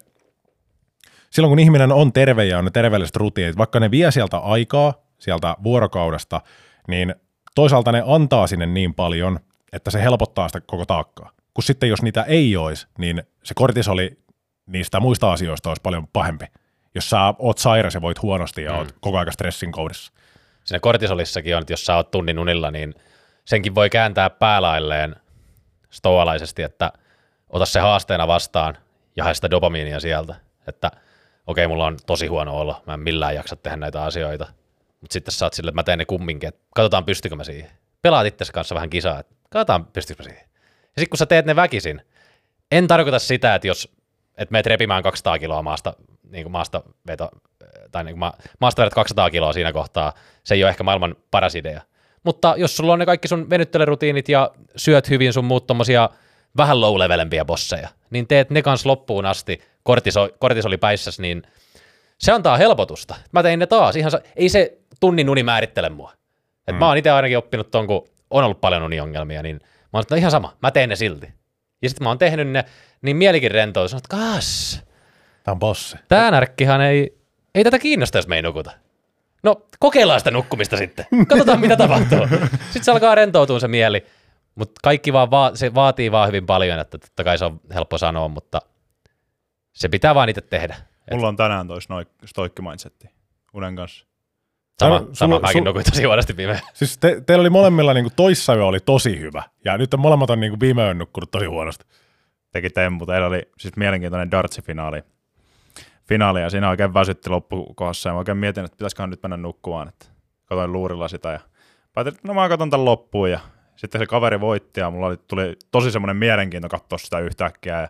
silloin kun ihminen on terve ja on ne terveelliset rutiinit, vaikka ne vie sieltä aikaa, sieltä vuorokaudesta, niin toisaalta ne antaa sinne niin paljon, että se helpottaa sitä koko taakkaa. Kun sitten jos niitä ei olisi, niin se kortisoli niistä muista asioista olisi paljon pahempi. Jos sä oot sairas ja voit huonosti ja mm. oot koko ajan stressin koudissa. Siinä kortisolissakin on, että jos sä oot tunnin unilla, niin senkin voi kääntää päälailleen stoalaisesti, että ota se haasteena vastaan ja hae sitä dopamiinia sieltä, että okei, mulla on tosi huono olo, mä en millään jaksa tehdä näitä asioita, mutta sitten sä oot sille, että mä teen ne kumminkin, että katsotaan pystykö mä siihen. Pelaat itse kanssa vähän kisaa, että katsotaan pystykö mä siihen. Ja sitten kun sä teet ne väkisin, en tarkoita sitä, että jos että meet repimään 200 kiloa maasta, niin kuin maasta veto, tai niin kuin ma, maasta vedät 200 kiloa siinä kohtaa, se ei ole ehkä maailman paras idea. Mutta jos sulla on ne kaikki sun venyttelyrutiinit ja syöt hyvin sun muut tommosia vähän low levelempiä bosseja, niin teet ne kans loppuun asti kortiso, kortisoli päissäs, niin se antaa helpotusta. Mä tein ne taas. Ihan sa- ei se tunnin uni määrittele mua. Et mm. Mä oon itse ainakin oppinut ton, kun on ollut paljon uniongelmia, niin mä oon no ihan sama, mä teen ne silti. Ja sitten mä oon tehnyt ne, niin mielikin rentoutus, että kas. Tää on bossi. Tää närkkihan ei, ei tätä kiinnosta, jos me ei nukuta. No, kokeillaan sitä nukkumista sitten. Katsotaan, mitä tapahtuu. Sitten se alkaa rentoutua se mieli. Mutta kaikki vaan, va- se vaatii vaan hyvin paljon, että totta kai se on helppo sanoa, mutta se pitää vaan itse tehdä. Mulla on tänään toi stoikki mindsetti unen kanssa. Sama, sama sulla- mäkin sul- nukuin tosi huonosti viime. Siis te, teillä oli molemmilla niinku toissa yö oli tosi hyvä, ja nyt on molemmat on niinku viime yön nukkunut tosi huonosti. Teki temppu. Teillä oli siis mielenkiintoinen dartsi-finaali. Finaali, ja siinä oikein väsytti loppukohdassa, ja mä oikein mietin, että pitäisiköhän nyt mennä nukkumaan. Että katoin luurilla sitä, ja päätin, että no mä katson tämän loppuun, ja sitten se kaveri voitti, ja mulla oli, tuli tosi semmoinen mielenkiinto katsoa sitä yhtäkkiä, ja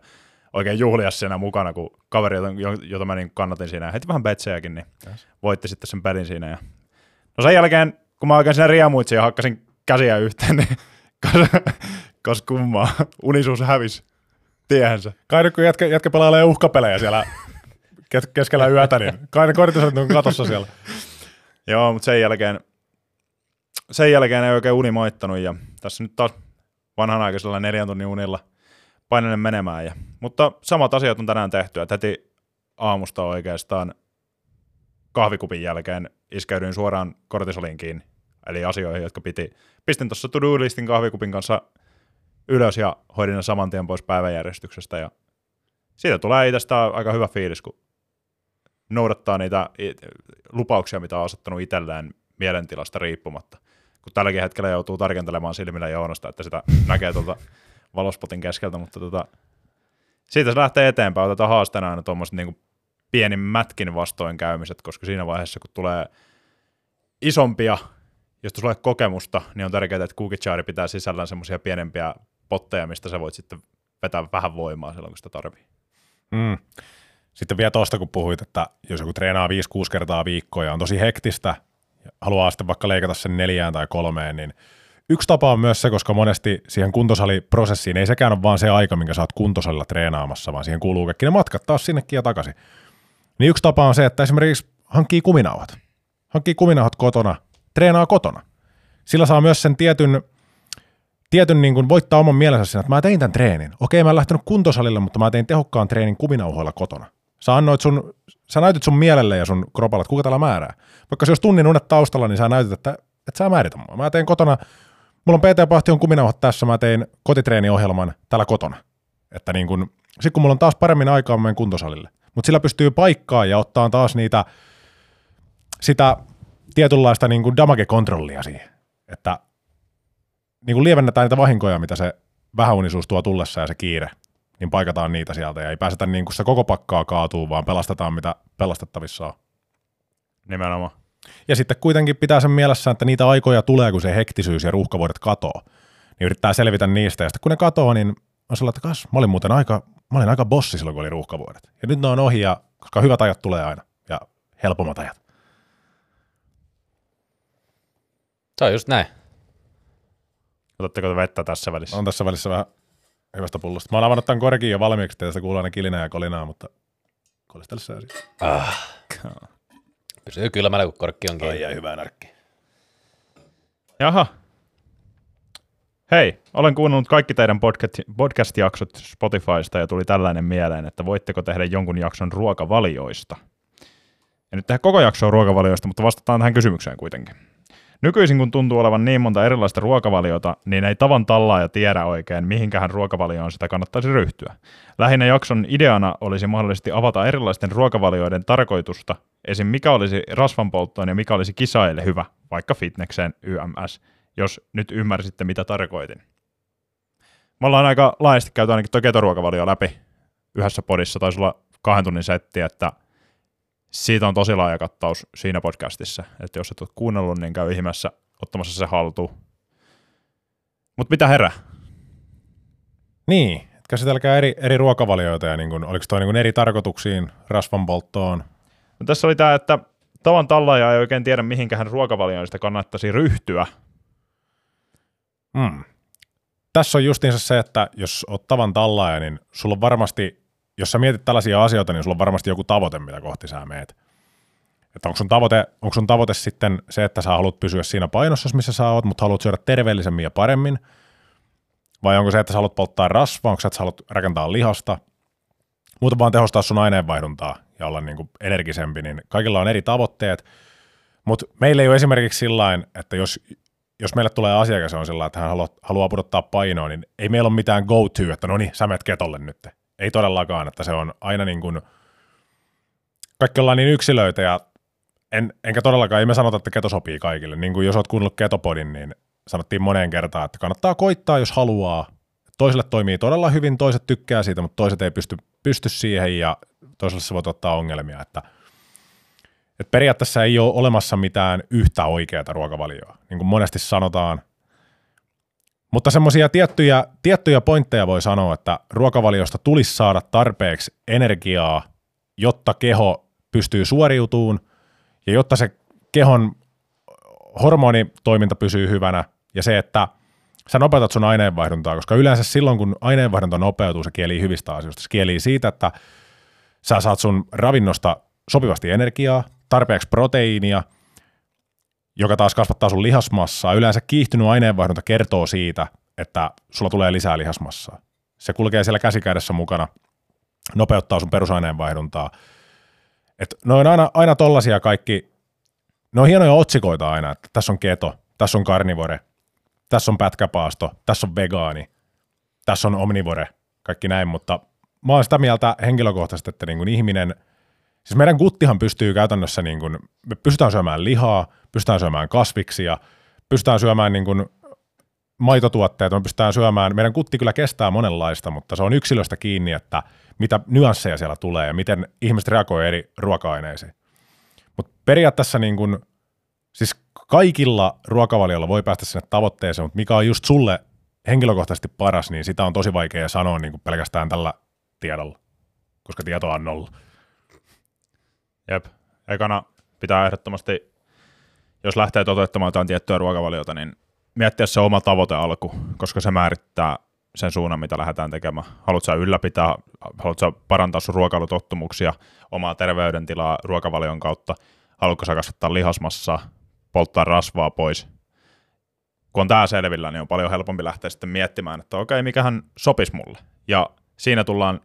oikein juhlia siinä mukana, kun kaveri, jota, jota mä niin kannatin siinä, heti vähän betsejäkin, niin Yes. voitti sitten sen pelin siinä. Ja... No sen jälkeen, kun mä oikein siinä riemuitsin ja hakkasin käsiä yhteen, niin kas, kas kummaa, unisuus hävisi tiehensä. Kai nyt kun jätkä, jätkä pelailee uhkapelejä siellä kes- keskellä yötä, niin kai ne kortisolit on katossa siellä. Joo, mutta sen jälkeen, sen jälkeen ei oikein uni moittanut ja tässä nyt taas vanhanaikaisella neljän tunnin unilla painelen menemään. Ja, mutta samat asiat on tänään tehty, että heti aamusta oikeastaan kahvikupin jälkeen iskeydyin suoraan kortisoliin kiinni. Eli asioihin, jotka piti. Pistin tuossa to-do-listin kahvikupin kanssa ylös ja hoidin ne saman tien pois päiväjärjestyksestä. Ja siitä tulee itsestään aika hyvä fiilis, kun noudattaa niitä lupauksia, mitä on asettanut itselleen mielentilasta riippumatta. Kun tälläkin hetkellä joutuu tarkentelemaan silmillä Joonasta, että sitä näkee tuolta valospotin keskeltä, mutta tota, siitä se lähtee eteenpäin. Otetaan haasteena aina tuommoiset niin pienimmätkin vastoinkäymiset, koska siinä vaiheessa, kun tulee isompia, josta sulle kokemusta, niin on tärkeää, että Kukichaari pitää sisällään semmoisia pienempiä potteja, mistä sä voit sitten vetää vähän voimaa silloin, kun sitä tarvii. Mm. Sitten vielä tuosta, kun puhuit, että jos joku treenaa 5-6 kertaa viikkoa ja on tosi hektistä, ja haluaa sitten vaikka leikata sen neljään tai kolmeen, niin yksi tapa on myös se, koska monesti siihen kuntosaliprosessiin ei sekään ole vaan se aika, minkä sä oot kuntosalilla treenaamassa, vaan siihen kuuluu kaikki ne matkat taas sinnekin ja takaisin. Niin yksi tapa on se, että esimerkiksi hankkii kuminauhat. Hankkii kuminauhat kotona, treenaa kotona. Sillä saa myös sen tietyn tietyn niin kuin voittaa oman mielensä siinä, että mä tein tämän treenin. Okei, mä en lähtenyt kuntosalille, mutta mä tein tehokkaan treenin kuminauhoilla kotona. Sä, annoit sun, sä näytit sun mielelle ja sun kropalle, että kuka täällä määrää. Vaikka se olisi tunnin unet taustalla, niin sä näytit, että, että sä määritä mua. Mä tein kotona, mulla on PT Pahtion kuminauhat tässä, mä tein kotitreeniohjelman täällä kotona. Että niin kun, sit kun mulla on taas paremmin aikaa, mä menen kuntosalille. Mutta sillä pystyy paikkaan ja ottaa taas niitä, sitä tietynlaista niin kuin damage-kontrollia siihen. Että niin kuin lievennetään niitä vahinkoja, mitä se vähäunisuus tuo tullessa ja se kiire, niin paikataan niitä sieltä ja ei pääsetä niin kuin se koko pakkaa kaatuu, vaan pelastetaan mitä pelastettavissa on. Nimenomaan. Ja sitten kuitenkin pitää sen mielessä, että niitä aikoja tulee, kun se hektisyys ja ruuhkavuodet katoo. Niin yrittää selvitä niistä. Ja sitten kun ne katoo, niin on sellainen, että kas, mä olin muuten aika, mä olin aika bossi silloin, kun oli ruuhkavuodet. Ja nyt ne on ohi, ja, koska hyvät ajat tulee aina. Ja helpommat ajat. Se on just näin. Otatteko te vettä tässä välissä? On tässä välissä vähän hyvästä pullosta. Mä oon avannut tämän korkin jo valmiiksi, teistä kuuluu aina kilinää ja kolinaa, mutta kolistele se asia. Pysyy kylmällä, kun korkki on kiinni. Ai jäi hyvää närkki. Jaha. Hei, olen kuunnellut kaikki teidän podcast- podcast-jaksot Spotifysta ja tuli tällainen mieleen, että voitteko tehdä jonkun jakson ruokavalioista. En nyt tehdä koko jaksoa ruokavalioista, mutta vastataan tähän kysymykseen kuitenkin. Nykyisin kun tuntuu olevan niin monta erilaista ruokavaliota, niin ei tavan tallaaja tiedä oikein, mihinkähän ruokavalioon sitä kannattaisi ryhtyä. Lähinnä jakson ideana olisi mahdollisesti avata erilaisten ruokavalioiden tarkoitusta, esim. mikä olisi rasvanpolttoon ja mikä olisi kisaille hyvä, vaikka fitnekseen YMS, jos nyt ymmärsitte mitä tarkoitin. Me ollaan aika laajasti käyty ainakin tuo ketoruokavalio läpi yhdessä podissa, taisi olla kahden tunnin setti, että siitä on tosi laaja kattaus siinä podcastissa, että jos et ole kuunnellut, niin käy ihmeessä ottamassa se haltuun. Mutta mitä herää? Niin, että käsitelkää eri, eri ruokavalioita ja niin kun, oliko toi niin kun eri tarkoituksiin rasvanpolttoon. No tässä oli tämä, että tavan tallaaja ei oikein tiedä, mihinkähän ruokavalioon sitä kannattaisi ryhtyä. Mm. Tässä on justiinsa se, että jos oot tavan tallaaja, niin sulla on varmasti, jos sä mietit tällaisia asioita, niin sulla on varmasti joku tavoite, mitä kohti sä meet. Että onko sun, tavoite, onko sun tavoite sitten se, että sä haluat pysyä siinä painossa, missä sä oot, mutta haluat syödä terveellisemmin ja paremmin? Vai onko se, että sä haluat polttaa rasvaa, onko se, että sä haluat rakentaa lihasta? Muuta vaan tehostaa sun aineenvaihduntaa ja olla niin kuin energisempi, niin kaikilla on eri tavoitteet. Mutta meillä ei ole esimerkiksi sillä että jos, jos meille tulee asiakas on sillä että hän haluaa, haluaa pudottaa painoa, niin ei meillä ole mitään go-to, että no niin, sä menet ketolle nyt. Ei todellakaan, että se on aina niin kuin, kaikki ollaan niin yksilöitä ja en, enkä todellakaan, ei me sanota, että keto sopii kaikille. Niin kuin jos oot kuunnellut ketopodin, niin sanottiin moneen kertaan, että kannattaa koittaa, jos haluaa. Toiselle toimii todella hyvin, toiset tykkää siitä, mutta toiset ei pysty, pysty siihen ja toiselle se voi ottaa ongelmia. Että, että periaatteessa ei ole olemassa mitään yhtä oikeaa ruokavalioa, niin kuin monesti sanotaan. Mutta semmoisia tiettyjä, tiettyjä pointteja voi sanoa, että ruokavaliosta tulisi saada tarpeeksi energiaa, jotta keho pystyy suoriutumaan ja jotta se kehon hormonitoiminta pysyy hyvänä ja se, että sä nopeutat sun aineenvaihduntaa, koska yleensä silloin, kun aineenvaihdunta nopeutuu, se kielii hyvistä asioista. Se kielii siitä, että sä saat sun ravinnosta sopivasti energiaa, tarpeeksi proteiinia, joka taas kasvattaa sun lihasmassaa. Yleensä kiihtynyt aineenvaihdunta kertoo siitä, että sulla tulee lisää lihasmassaa. Se kulkee siellä käsikädessä mukana, nopeuttaa sun perusaineenvaihduntaa. Et ne on aina, aina tollasia kaikki, ne on hienoja otsikoita aina, että tässä on keto, tässä on karnivore, tässä on pätkäpaasto, tässä on vegaani, tässä on omnivore, kaikki näin, mutta mä oon sitä mieltä henkilökohtaisesti, että niin kuin ihminen, siis meidän guttihan pystyy käytännössä, niin kuin, me pystytään syömään lihaa, pystytään syömään kasviksia, pystytään syömään niin kuin maitotuotteita, me pystytään syömään, meidän kutti kyllä kestää monenlaista, mutta se on yksilöstä kiinni, että mitä nyansseja siellä tulee ja miten ihmiset reagoi eri ruoka-aineisiin. Mutta periaatteessa niin kuin, siis kaikilla ruokavaliolla voi päästä sinne tavoitteeseen, mutta mikä on just sulle henkilökohtaisesti paras, niin sitä on tosi vaikea sanoa niin kuin pelkästään tällä tiedolla, koska tietoa on nolla. Jep. Ekana pitää ehdottomasti, jos lähtee toteuttamaan jotain tiettyä ruokavaliota, niin miettiä se oma tavoite alku, koska se määrittää sen suunnan, mitä lähdetään tekemään. Haluatko sä ylläpitää, haluatko sä parantaa sun ruokailutottumuksia, omaa terveydentilaa ruokavalion kautta, haluatko sä kasvattaa lihasmassaa, polttaa rasvaa pois. Kun on tää selvillä, niin on paljon helpompi lähteä sitten miettimään, että okei, mikähän sopisi mulle. Ja siinä tullaan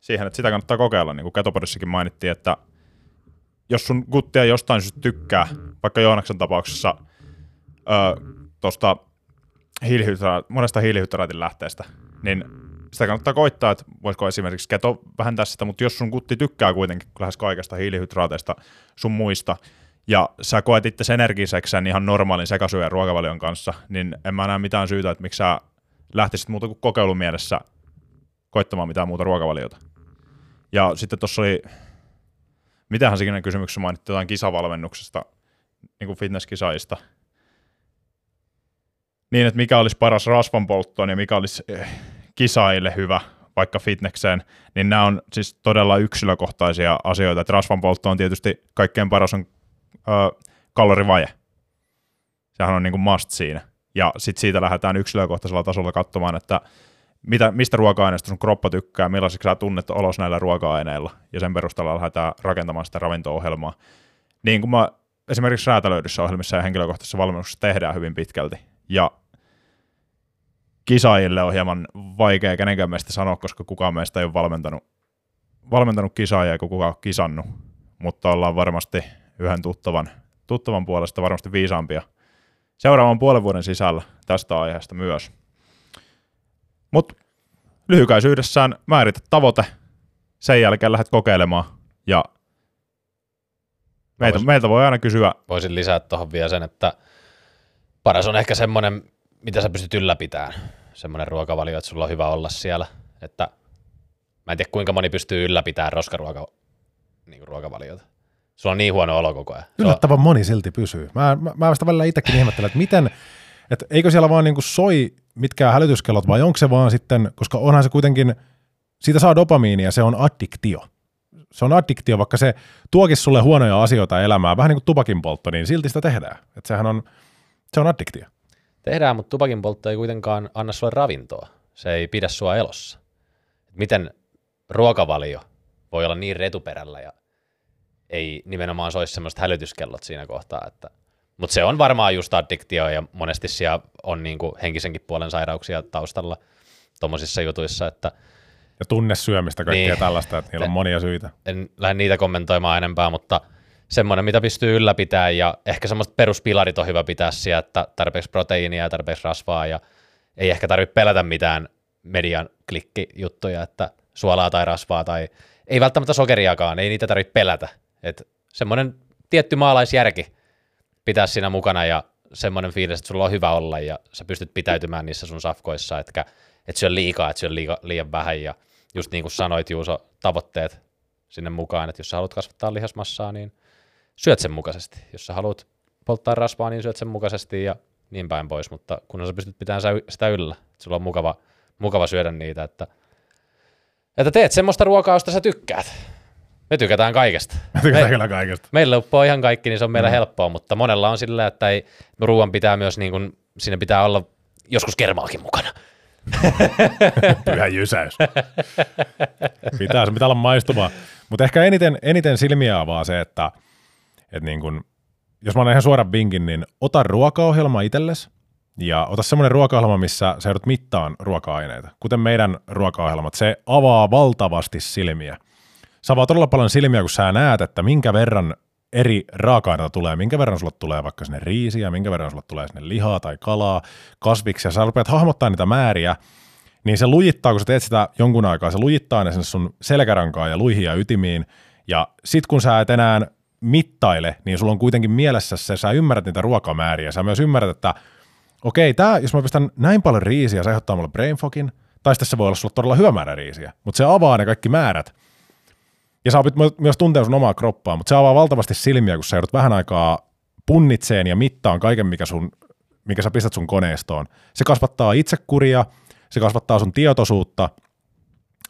siihen, että sitä kannattaa kokeilla, niin kuin Ketopodissakin mainittiin, että jos sun guttia jostain syystä tykkää, vaikka Joonaksen tapauksessa tuosta hiilihydraat, monesta hiilihydraatin lähteestä, niin sitä kannattaa koittaa, että voisiko esimerkiksi keto vähentää sitä, mutta jos sun kutti tykkää kuitenkin lähes kaikesta hiilihydraateista sun muista, ja sä koet itse energiseksi sen ihan normaalin sekasyön ruokavalion kanssa, niin en mä näe mitään syytä, että miksi sä lähtisit muuta kuin kokeilumielessä koittamaan mitään muuta ruokavaliota. Ja sitten tuossa oli, mitähän sekin kysymyksessä mainittiin jotain kisavalmennuksesta, niin kuin fitnesskisaista. Niin, että mikä olisi paras rasvanpolttoon ja mikä olisi eh, kisaille hyvä, vaikka fitnekseen, niin nämä on siis todella yksilökohtaisia asioita. Että rasvanpoltto on tietysti kaikkein paras on ö, kalorivaje. Sehän on niin kuin must siinä. Ja sitten siitä lähdetään yksilökohtaisella tasolla katsomaan, että mitä, mistä ruoka-aineista sun kroppa tykkää, millaiseksi sä tunnet olos näillä ruoka-aineilla, ja sen perusteella lähdetään rakentamaan sitä ravinto-ohjelmaa. Niin kuin mä esimerkiksi räätälöidyssä ohjelmissa ja henkilökohtaisessa valmennuksessa tehdään hyvin pitkälti. Ja kisaajille on hieman vaikea kenenkään meistä sanoa, koska kukaan meistä ei ole valmentanut, valmentanut kisaajia eikä kukaan ole kisannut, mutta ollaan varmasti yhden tuttavan, tuttavan puolesta varmasti viisaampia seuraavan puolen vuoden sisällä tästä aiheesta myös. Mutta lyhykäisyydessään määritä tavoite, sen jälkeen lähdet kokeilemaan ja meiltä, Vois- meiltä voi aina kysyä, Voisin lisätä tuohon vielä sen, että paras on ehkä semmoinen, mitä sä pystyt ylläpitämään. Semmoinen ruokavalio, että sulla on hyvä olla siellä. Että mä en tiedä, kuinka moni pystyy ylläpitämään roskaruoka, niin ruokavaliota. Sulla on niin huono olo koko ajan. Se on, Yllättävän moni silti pysyy. Mä, mä, mä sitä välillä itsekin ihmettelen, että miten, että eikö siellä vaan niinku soi mitkään hälytyskellot vai onko se vaan sitten, koska onhan se kuitenkin, siitä saa dopamiinia, se on addiktio. Se on addiktio, vaikka se tuokin sulle huonoja asioita elämään, vähän niin kuin tupakin poltto, niin silti sitä tehdään. Että sehän on, se on addiktio. tehdään, mutta tupakin poltto ei kuitenkaan anna sulle ravintoa. Se ei pidä sua elossa. Miten ruokavalio voi olla niin retuperällä ja ei nimenomaan soisi semmoiset hälytyskellot siinä kohtaa. Että, mutta se on varmaan just addiktio ja monesti siellä on niinku henkisenkin puolen sairauksia taustalla tuommoisissa jutuissa, että Ja tunnesyömistä, kaikkea Niin. tällaista, että niillä on monia syitä. en lähde niitä kommentoimaan enempää, mutta semmoinen, mitä pystyy ylläpitämään ja ehkä semmoiset peruspilarit on hyvä pitää siellä, että tarpeeksi proteiinia ja tarpeeksi rasvaa ja ei ehkä tarvitse pelätä mitään median klikkijuttuja, että suolaa tai rasvaa tai ei välttämättä sokeriakaan, ei niitä tarvitse pelätä. Et semmoinen tietty maalaisjärki pitää siinä mukana ja semmoinen fiilis, että sulla on hyvä olla ja sä pystyt pitäytymään niissä sun safkoissa, etkä et syö liikaa, et syö liiga, liian vähän ja just niin kuin sanoit Juuso, tavoitteet sinne mukaan, että jos sä haluat kasvattaa lihasmassaa, niin syöt sen mukaisesti. Jos sä haluat polttaa rasvaa, niin syöt sen mukaisesti ja niin päin pois, mutta kun sä pystyt pitämään sitä yllä, että sulla on mukava, mukava syödä niitä, että, että teet semmoista ruokaa, josta sä tykkäät. Me tykätään kaikesta. Me, kyllä kaikesta. meillä uppoo ihan kaikki, niin se on meillä mm. helppoa, mutta monella on sillä, että ei, ruoan pitää myös, niin kuin, siinä pitää olla joskus kermaakin mukana. Pyhä jysäys. pitää, se pitää olla maistuvaa. Mutta ehkä eniten, eniten silmiä avaa se, että, että niin kun, jos mä annan ihan suoran vinkin, niin ota ruokaohjelma itsellesi ja ota semmoinen ruokaohjelma, missä sä joudut mittaan ruoka-aineita. Kuten meidän ruokaohjelmat, se avaa valtavasti silmiä. Se avaa todella paljon silmiä, kun sä näet, että minkä verran eri raaka-aineita tulee, minkä verran sulle tulee vaikka sinne riisiä, minkä verran sulle tulee sinne lihaa tai kalaa, kasviksia, sä rupeat hahmottaa niitä määriä, niin se lujittaa, kun sä teet sitä jonkun aikaa, se lujittaa ne sinne sun selkärankaan ja luihin ja ytimiin, ja sit kun sä et enää mittaile, niin sulla on kuitenkin mielessä se, sä ymmärrät niitä ruokamääriä, sä myös ymmärrät, että okei, tää, jos mä pistän näin paljon riisiä, se aiheuttaa mulle brain fogin, tai sitten se voi olla sulla todella hyvä määrä riisiä, mutta se avaa ne kaikki määrät, ja sä opit my- myös tuntea sun omaa kroppaa, mutta se avaa valtavasti silmiä, kun sä joudut vähän aikaa punnitseen ja mittaan kaiken, mikä, sun, mikä sä pistät sun koneistoon. Se kasvattaa itsekuria, se kasvattaa sun tietoisuutta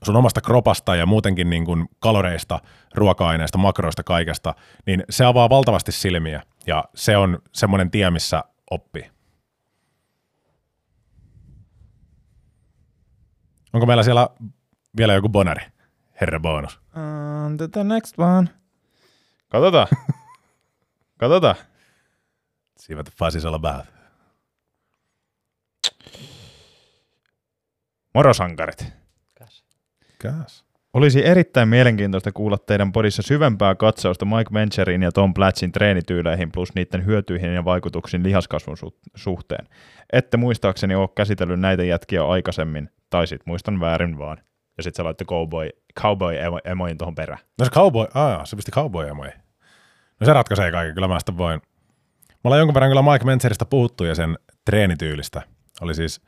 sun omasta kropasta ja muutenkin niin kuin kaloreista, ruoka-aineista, makroista, kaikesta, niin se avaa valtavasti silmiä ja se on semmoinen tie, missä oppii. Onko meillä siellä vielä joku bonari? Herra bonus. On to the next one. Katsotaan. Katsotaan. See what the fuss is all about. Morosankarit. Käs. Olisi erittäin mielenkiintoista kuulla teidän podissa syvempää katsausta Mike Mencherin ja Tom Platsin treenityyleihin plus niiden hyötyihin ja vaikutuksiin lihaskasvun su- suhteen. Ette muistaakseni ole käsitellyt näitä jätkiä aikaisemmin, tai sit muistan väärin vaan. Ja sit se laittoi cowboy, cowboy emo, emoin tuohon perään. No se cowboy, aah, se pisti cowboy moi. No se ratkaisee kaiken, kyllä mä sitä voin. Me ollaan jonkun verran kyllä Mike Mentzeristä puhuttu ja sen treenityylistä. Oli siis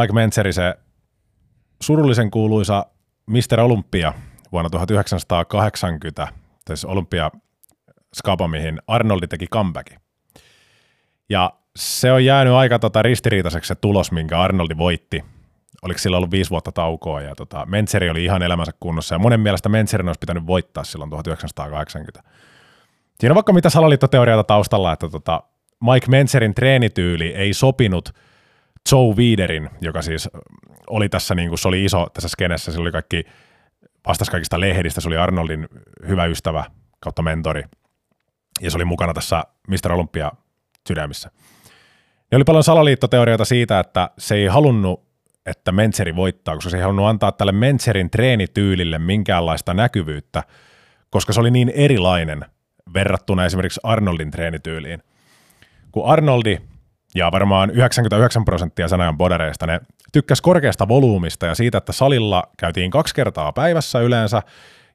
Mike Mentzeri se surullisen kuuluisa Mr. Olympia vuonna 1980, siis Olympia skapa, mihin Arnoldi teki comebackin. Ja se on jäänyt aika tota ristiriitaiseksi se tulos, minkä Arnoldi voitti. Oliko sillä ollut viisi vuotta taukoa ja tota, Mentseri oli ihan elämänsä kunnossa ja monen mielestä Mentserin olisi pitänyt voittaa silloin 1980. Siinä on vaikka mitä salaliittoteorioita taustalla, että tota, Mike Mentzerin treenityyli ei sopinut Joe Wiederin, joka siis oli tässä, niin kuin, se oli iso tässä skenessä, se oli kaikki, vastas kaikista lehdistä, se oli Arnoldin hyvä ystävä kautta mentori, ja se oli mukana tässä Mr. Olympia sydämissä. Ne oli paljon salaliittoteorioita siitä, että se ei halunnut, että Mentseri voittaa, koska se ei halunnut antaa tälle Mentserin treenityylille minkäänlaista näkyvyyttä, koska se oli niin erilainen verrattuna esimerkiksi Arnoldin treenityyliin. Kun Arnoldi ja varmaan 99 prosenttia sanajan bodareista, ne tykkäs korkeasta volyymista ja siitä, että salilla käytiin kaksi kertaa päivässä yleensä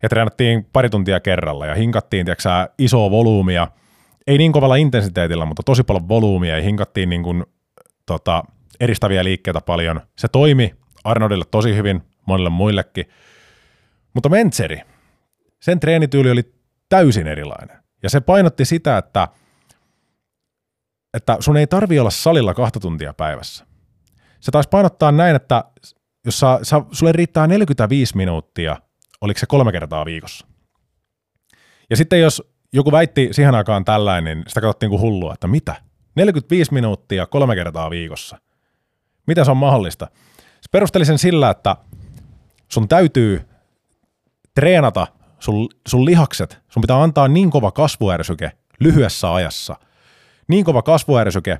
ja treenattiin pari tuntia kerralla ja hinkattiin tiiäksä, isoa volyymia, ei niin kovalla intensiteetillä, mutta tosi paljon volyymia ja hinkattiin niin kuin, tota, eristäviä liikkeitä paljon. Se toimi Arnoldille tosi hyvin, monille muillekin, mutta Mentseri, sen treenityyli oli täysin erilainen. Ja se painotti sitä, että, että sun ei tarvi olla salilla kahta tuntia päivässä. Se taisi painottaa näin, että jos sä, sä, sulle riittää 45 minuuttia, oliko se kolme kertaa viikossa. Ja sitten jos joku väitti siihen aikaan tällainen, niin sitä katsottiin kuin hullua, että mitä? 45 minuuttia kolme kertaa viikossa. Miten se on mahdollista? Se perusteli sen sillä, että sun täytyy treenata sun, sun lihakset, sun pitää antaa niin kova kasvuärsyke lyhyessä ajassa. Niin kova kasvuärsyke,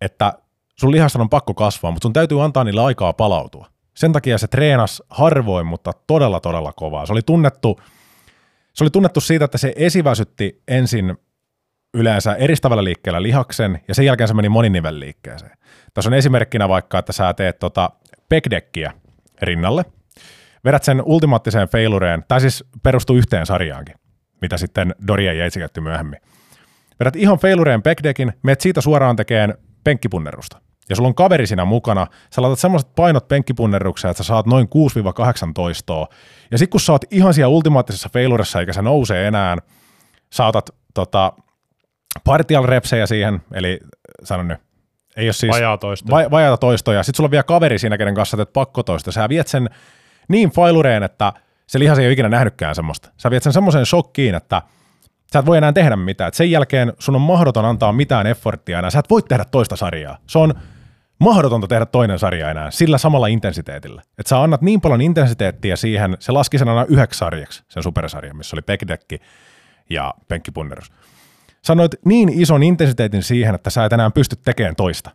että sun lihasta on pakko kasvaa, mutta sun täytyy antaa niille aikaa palautua. Sen takia se treenas harvoin, mutta todella todella kovaa. Se oli tunnettu, se oli tunnettu siitä, että se esiväsytti ensin yleensä eristävällä liikkeellä lihaksen ja sen jälkeen se meni moninivel liikkeeseen. Tässä on esimerkkinä vaikka, että sä teet tota pekdekkiä rinnalle, vedät sen ultimaattiseen failureen, tai siis perustuu yhteen sarjaankin, mitä sitten Doria Yates käytti myöhemmin. Vedät ihan failureen backdeckin, meet siitä suoraan tekeen penkkipunnerusta. Ja sulla on kaveri siinä mukana, sä laitat semmoiset painot penkkipunnerukseen, että sä saat noin 6-8 toistoa. Ja sit kun sä oot ihan siellä ultimaattisessa failuressa eikä se nouse enää, sä otat tota, partial repsejä siihen, eli sanon nyt, ei ole siis Vajaa toistoja. Va- vajaata toistoja. Sitten sulla on vielä kaveri siinä, kenen kanssa teet pakkotoista. Sä viet sen niin failureen, että se lihas ei ole ikinä nähnytkään semmoista. Sä viet sen semmoiseen shokkiin, että sä et voi enää tehdä mitään. Et sen jälkeen sun on mahdoton antaa mitään efforttia enää. Sä et voi tehdä toista sarjaa. Se on mahdotonta tehdä toinen sarja enää sillä samalla intensiteetillä. Että sä annat niin paljon intensiteettiä siihen, se laski sen aina yhdeksi sarjaksi, sen supersarjan, missä oli pekdekki ja penkkipunnerus. Sanoit niin ison intensiteetin siihen, että sä et enää pysty tekemään toista.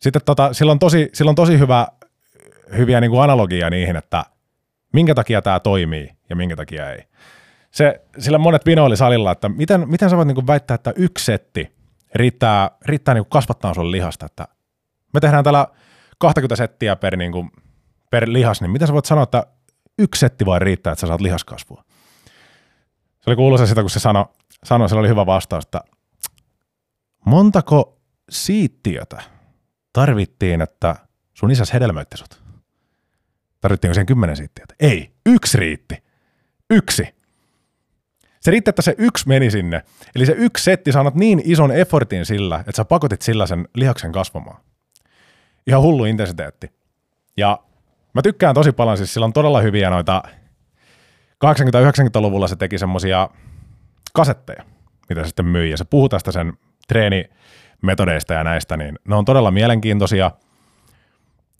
Sitten tota, sillä on tosi, sillä on tosi hyvä, hyviä niin kuin analogia niihin, että minkä takia tämä toimii ja minkä takia ei. Se, sillä monet vinoili salilla, että miten, miten sä voit niin kuin väittää, että yksi setti riittää, riittää niin kuin kasvattaa sun lihasta, että me tehdään täällä 20 settiä per, niin kuin, per lihas, niin miten sä voit sanoa, että yksi setti vain riittää, että sä saat lihaskasvua? Se oli kuuluisa sitä, kun se sanoi, sanoi sillä oli hyvä vastaus, että montako siittiötä tarvittiin, että sun isäs hedelmöitti sut? Tarvittiinko siihen kymmenen siittiötä? Ei, yksi riitti. Yksi. Se riitti, että se yksi meni sinne. Eli se yksi setti, sä annat niin ison effortin sillä, että sä pakotit sillä sen lihaksen kasvamaan. Ihan hullu intensiteetti. Ja mä tykkään tosi paljon, siis sillä on todella hyviä noita, 80-90-luvulla se teki semmosia kasetteja, mitä se sitten myi, ja se puhuu tästä sen treenimetodeista ja näistä, niin ne on todella mielenkiintoisia.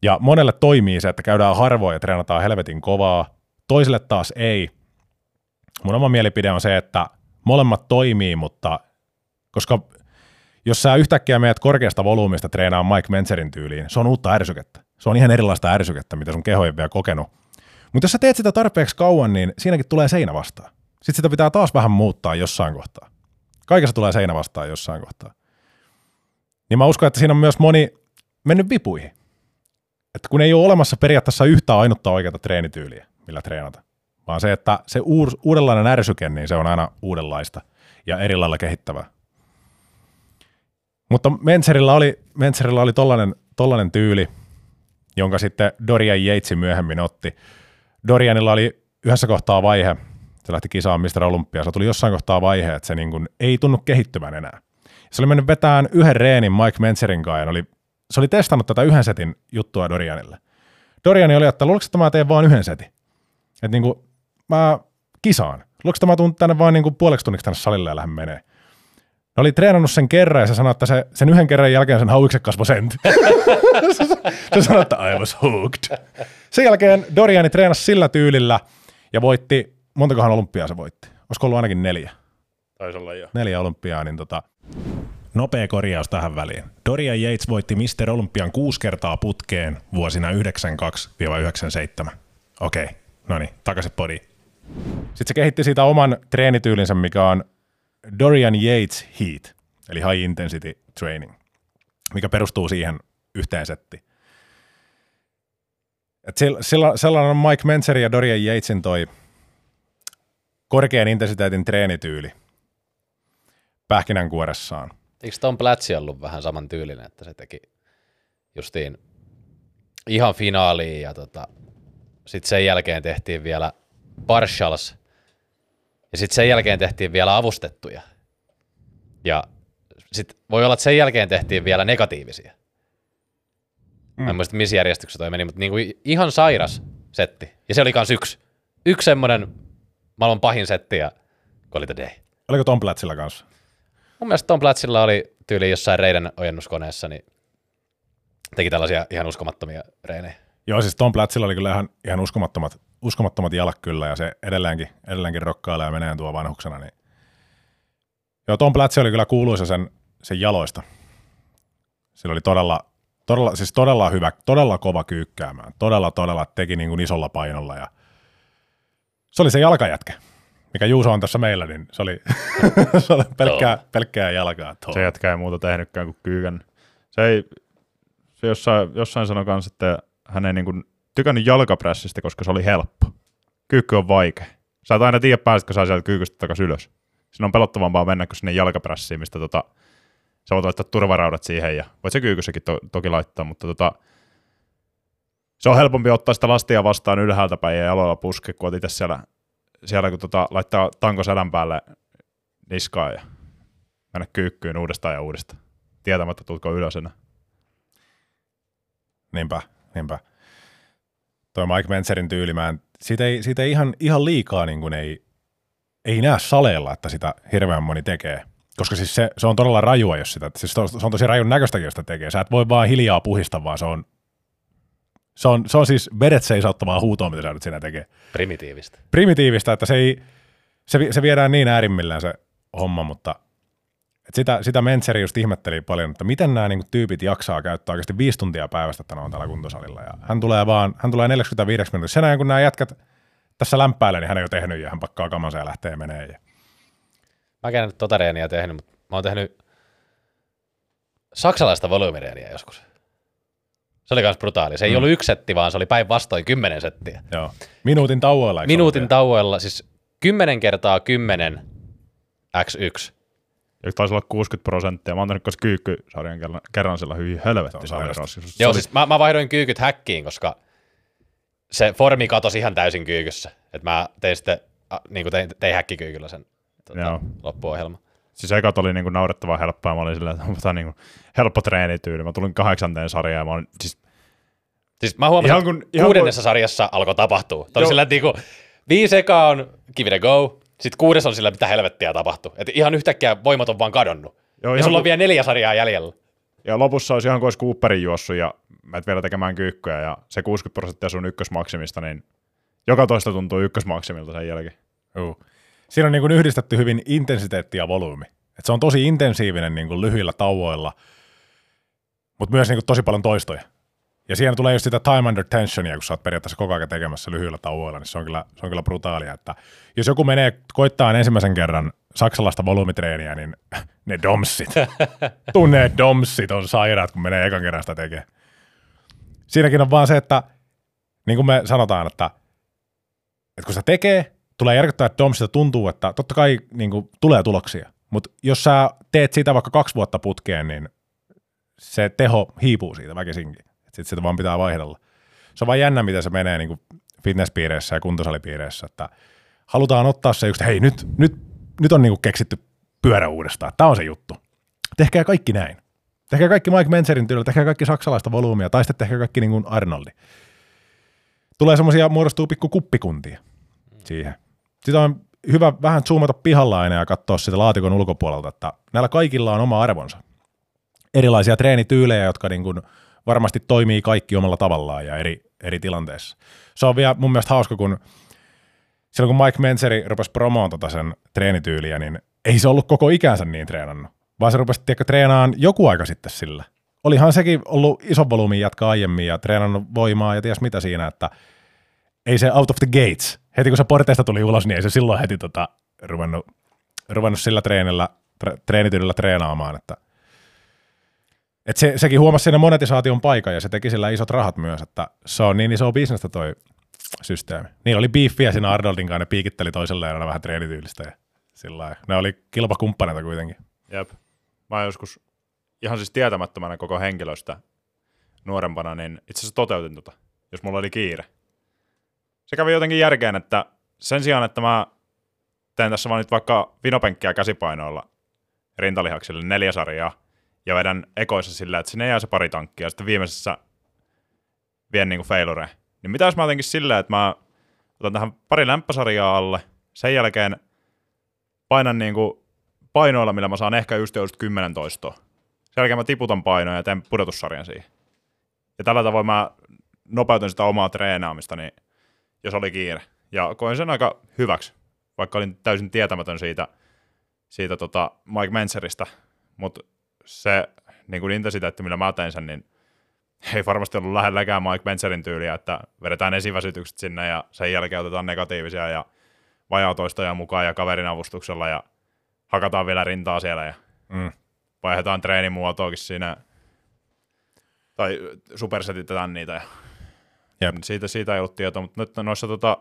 Ja monelle toimii se, että käydään harvoin ja treenataan helvetin kovaa, toisille taas ei. Mun oma mielipide on se, että molemmat toimii, mutta koska jos sä yhtäkkiä meet korkeasta volyymista treenaa Mike Menzerin tyyliin, se on uutta ärsykettä. Se on ihan erilaista ärsykettä, mitä sun keho ei vielä kokenut. Mutta jos sä teet sitä tarpeeksi kauan, niin siinäkin tulee seinä vastaan. Sitten sitä pitää taas vähän muuttaa jossain kohtaa. Kaikessa tulee seinä vastaan jossain kohtaa. Niin mä uskon, että siinä on myös moni mennyt vipuihin. että kun ei ole olemassa periaatteessa yhtä ainutta oikeata treenityyliä, millä treenata, vaan se, että se uus, uudenlainen ärsyke, niin se on aina uudenlaista ja eri lailla kehittävää. Mutta Menserillä oli, Menserillä oli tollainen, tollainen tyyli, jonka sitten Dorian Yates myöhemmin otti. Dorianilla oli yhdessä kohtaa vaihe, se lähti kisaan Mr. Se tuli jossain kohtaa vaihe, että se niin kuin ei tunnu kehittyvän enää. Se oli mennyt vetään yhden reenin Mike Menzerin kanssa oli, se oli testannut tätä yhden setin juttua Dorianille. Doriani oli, että luuletko, että mä teen vaan yhden setin? Että niin kuin, mä kisaan. Luuletko, että mä tuun tänne vaan niin kuin puoleksi tunniksi tänne salille ja lähden menee. Ne oli treenannut sen kerran ja se sanoi, että se, sen yhden kerran jälkeen sen hauikset kasvoi sentti. se sanoi, että I was hooked. Sen jälkeen Doriani treenasi sillä tyylillä ja voitti, montakohan olympiaa se voitti? Olisiko ollut ainakin neljä? Taisi olla jo. Neljä olympiaa, niin tota, Nopea korjaus tähän väliin. Dorian Yates voitti Mr. Olympian kuusi kertaa putkeen vuosina 92-97. Okei, no niin, takaisin podiin. Sitten se kehitti siitä oman treenityylinsä, mikä on Dorian Yates Heat, eli High Intensity Training, mikä perustuu siihen yhteen settiin. Et sellainen on Mike Menzer ja Dorian Yatesin toi korkean intensiteetin treenityyli pähkinänkuoressaan. Eikö Tom Platzi ollut vähän saman tyylinen, että se teki justiin ihan finaaliin ja tota, sitten sen jälkeen tehtiin vielä partials ja sitten sen jälkeen tehtiin vielä avustettuja. Ja sitten voi olla, että sen jälkeen tehtiin vielä negatiivisia. Mm. Mä en muista, missä järjestyksessä toi meni, mutta niinku ihan sairas setti. Ja se oli kans yksi. Yksi semmoinen maailman pahin setti ja call it a day. Oliko Tom Platzilla kanssa? Mun mielestä Tom Platzilla oli tyyli jossain reiden ojennuskoneessa, niin teki tällaisia ihan uskomattomia reinejä. Joo, siis Tom Platzilla oli kyllä ihan, ihan uskomattomat, uskomattomat jalat kyllä, ja se edelleenkin, edelleenkin rokkailee ja menee tuo vanhuksena. Niin. Joo, Tom Platzi oli kyllä kuuluisa sen, sen jaloista. Sillä oli todella, todella, siis todella hyvä, todella kova kyykkäämään. Todella, todella teki niin kuin isolla painolla. Ja se oli se jalkajätkä, mikä Juuso on tässä meillä, niin se oli, se oli pelkkää, pelkkää jalkaa. Tuo. Se jätkä ei muuta tehnytkään kuin kyykän. Se ei, se jossain, jossain sanoi kanssa, että hän ei niin kuin tykännyt jalkaprässistä, koska se oli helppo. Kyykky on vaikea. Sä et aina tiedä, pääsetkö sä sieltä kyykystä takaisin ylös. Siinä on pelottavampaa mennä kuin sinne jalkaprässiin, mistä tota, sä voit laittaa turvaraudat siihen ja voit se kyykyssäkin to, toki laittaa, mutta tota, se on helpompi ottaa sitä lastia vastaan ylhäältä päin ja jaloilla puske, kun itse siellä, siellä kun tota, laittaa tanko sedän päälle niskaan ja mennä kyykkyyn uudestaan ja uudestaan. Tietämättä, tuutko ylös enää. Niinpä, niinpä. Toi Mike Menzerin tyyli, mä en, siitä ei, siitä ei ihan, ihan liikaa niin kuin ei, ei näe saleella, että sitä hirveän moni tekee. Koska siis se, se on todella rajua, jos sitä, siis se on, se on tosi rajun näköistäkin, jos sitä tekee. Sä et voi vaan hiljaa puhista, vaan se on, se on, se on siis vedet seisauttavaa huutoa, mitä sä nyt siinä tekee. Primitiivistä. Primitiivistä, että se, ei, se, se viedään niin äärimmillään se homma, mutta et sitä, sitä Mentzeri just ihmetteli paljon, että miten nämä niinku tyypit jaksaa käyttää oikeasti viisi tuntia päivästä, että ne on täällä kuntosalilla. Ja hän tulee vaan, hän tulee 45 minuuttia. Sen ajan, kun nämä jätkät tässä lämpäilee, niin hän ei ole tehnyt ja hän pakkaa kamansa ja lähtee menee. Ja... Mä en tota reeniä tehnyt, mutta mä oon tehnyt saksalaista volyymireeniä joskus. Se oli myös brutaali. Se ei mm. ollut yksi setti, vaan se oli päinvastoin kymmenen settiä. Joo. Minuutin tauoilla. Minuutin ollut tauoilla, siis 10 kertaa 10 x1. Ja taisi olla 60 prosenttia. Mä oon tehnyt kanssa kyykkysarjan kerran, kerran sillä hyvin helvetti. Se on sairasta. Se Joo, oli- siis mä, mä vaihdoin kyykyt häkkiin, koska se formi katosi ihan täysin kyykyssä. Et mä tein sitten, äh, niin kuin tein, tein häkkikyykyllä sen tota, Joo. loppuohjelman. Siis ekat oli niinku naurettavan helppoa. Mä olin silleen, että onpa tää niinku helppo treenityyli. Mä tulin kahdeksanteen sarjaan ja mä olin, siis Siis mä huomasin, Ihan että kun- ihan kuudennessa sarjassa alkoi tapahtua. Tämä oli sillä, että niinku, viisi ekaa on give it a go, sitten kuudes on sillä, mitä helvettiä tapahtuu. Et ihan yhtäkkiä voimat on vaan kadonnut. Joo, ja ihan sulla on vielä neljä sarjaa jäljellä. Ja lopussa olisi ihan kuin olisi Cooperin juossut ja menet vielä tekemään kyykkyä ja se 60 prosenttia sun ykkösmaksimista, niin joka toista tuntuu ykkösmaksimilta sen jälkeen. Juu. Siinä on niin kuin yhdistetty hyvin intensiteetti ja volyymi. Et se on tosi intensiivinen niin kuin lyhyillä tauoilla, mutta myös niin kuin tosi paljon toistoja. Ja siinä tulee just sitä time under tensionia, kun sä oot periaatteessa koko ajan tekemässä lyhyillä tauoilla, niin se on kyllä, se on kyllä brutaalia. Että jos joku menee koittaa ensimmäisen kerran saksalaista volyymitreeniä, niin ne domsit, tunne domsit on sairaat, kun menee ekan kerran sitä tekemään. Siinäkin on vaan se, että niin kuin me sanotaan, että, että kun se tekee, tulee järkyttää, että Domsista tuntuu, että totta kai niin kuin, tulee tuloksia. Mutta jos sä teet sitä vaikka kaksi vuotta putkeen, niin se teho hiipuu siitä väkisinkin. Sitten sitä vaan pitää vaihdella. Se on vaan jännä, miten se menee niin fitnesspiireissä ja kuntosalipiireissä, että halutaan ottaa se just, hei nyt, nyt, nyt on niin kuin keksitty pyörä uudestaan. Tämä on se juttu. Tehkää kaikki näin. Tehkää kaikki Mike Menzerin tyylillä, tehkää kaikki saksalaista volyymia, tai sitten tehkää kaikki niin kuin Arnoldi. Tulee semmoisia, muodostuu pikku kuppikuntia siihen. Sitä on hyvä vähän zoomata pihalla aina ja katsoa sitä laatikon ulkopuolelta, että näillä kaikilla on oma arvonsa. Erilaisia treenityylejä, jotka niin kuin varmasti toimii kaikki omalla tavallaan ja eri, eri tilanteissa. Se on vielä mun mielestä hauska, kun silloin kun Mike Menzeri rupesi promoon tota sen treenityyliä, niin ei se ollut koko ikänsä niin treenannut, vaan se rupesi tiedätkö, treenaan joku aika sitten sillä. Olihan sekin ollut ison volyymin jatkaa aiemmin ja treenannut voimaa ja ties mitä siinä, että ei se out of the gates. Heti kun se porteista tuli ulos, niin ei se silloin heti tota, ruvennut, ruvennut sillä treenillä, tre, treenityydellä treenaamaan, että et se, sekin huomasi siinä monetisaation paikan ja se teki sillä isot rahat myös, että se on niin iso bisnestä toi systeemi. Niin oli beefiä siinä Arnoldin kanssa, ne piikitteli toiselleen aina vähän treenityylistä ja sillä lailla. Ne oli kilpakumppaneita kuitenkin. Jep. Mä joskus ihan siis tietämättömänä koko henkilöstä nuorempana, niin itse asiassa toteutin tota, jos mulla oli kiire. Se kävi jotenkin järkeen, että sen sijaan, että mä teen tässä vaan nyt vaikka vinopenkkiä käsipainoilla rintalihaksille neljä sarjaa ja vedän ekoissa sillä, että sinne jää se pari tankkia ja sitten viimeisessä vien niinku failure. Niin mitä jos mä jotenkin silleen, että mä otan tähän pari lämpösarjaa alle, sen jälkeen painan niinku painoilla, millä mä saan ehkä just just 10 toistoa. Sen jälkeen mä tiputan painoja ja teen pudotussarjan siihen. Ja tällä tavoin mä nopeutin sitä omaa treenaamista, niin jos oli kiire. Ja koin sen aika hyväksi, vaikka olin täysin tietämätön siitä, siitä tota Mike Menseristä, mutta se niin kuin intensiteetti, millä mä tein sen, niin ei varmasti ollut lähelläkään Mike Menzerin tyyliä, että vedetään esiväsytykset sinne ja sen jälkeen otetaan negatiivisia ja vajaatoistoja mukaan ja kaverin avustuksella ja hakataan vielä rintaa siellä ja mm. vaihdetaan treenimuotoakin siinä tai supersetitetään niitä ja Jep. Siitä, siitä ei ollut tietoa, mutta nyt noissa tota,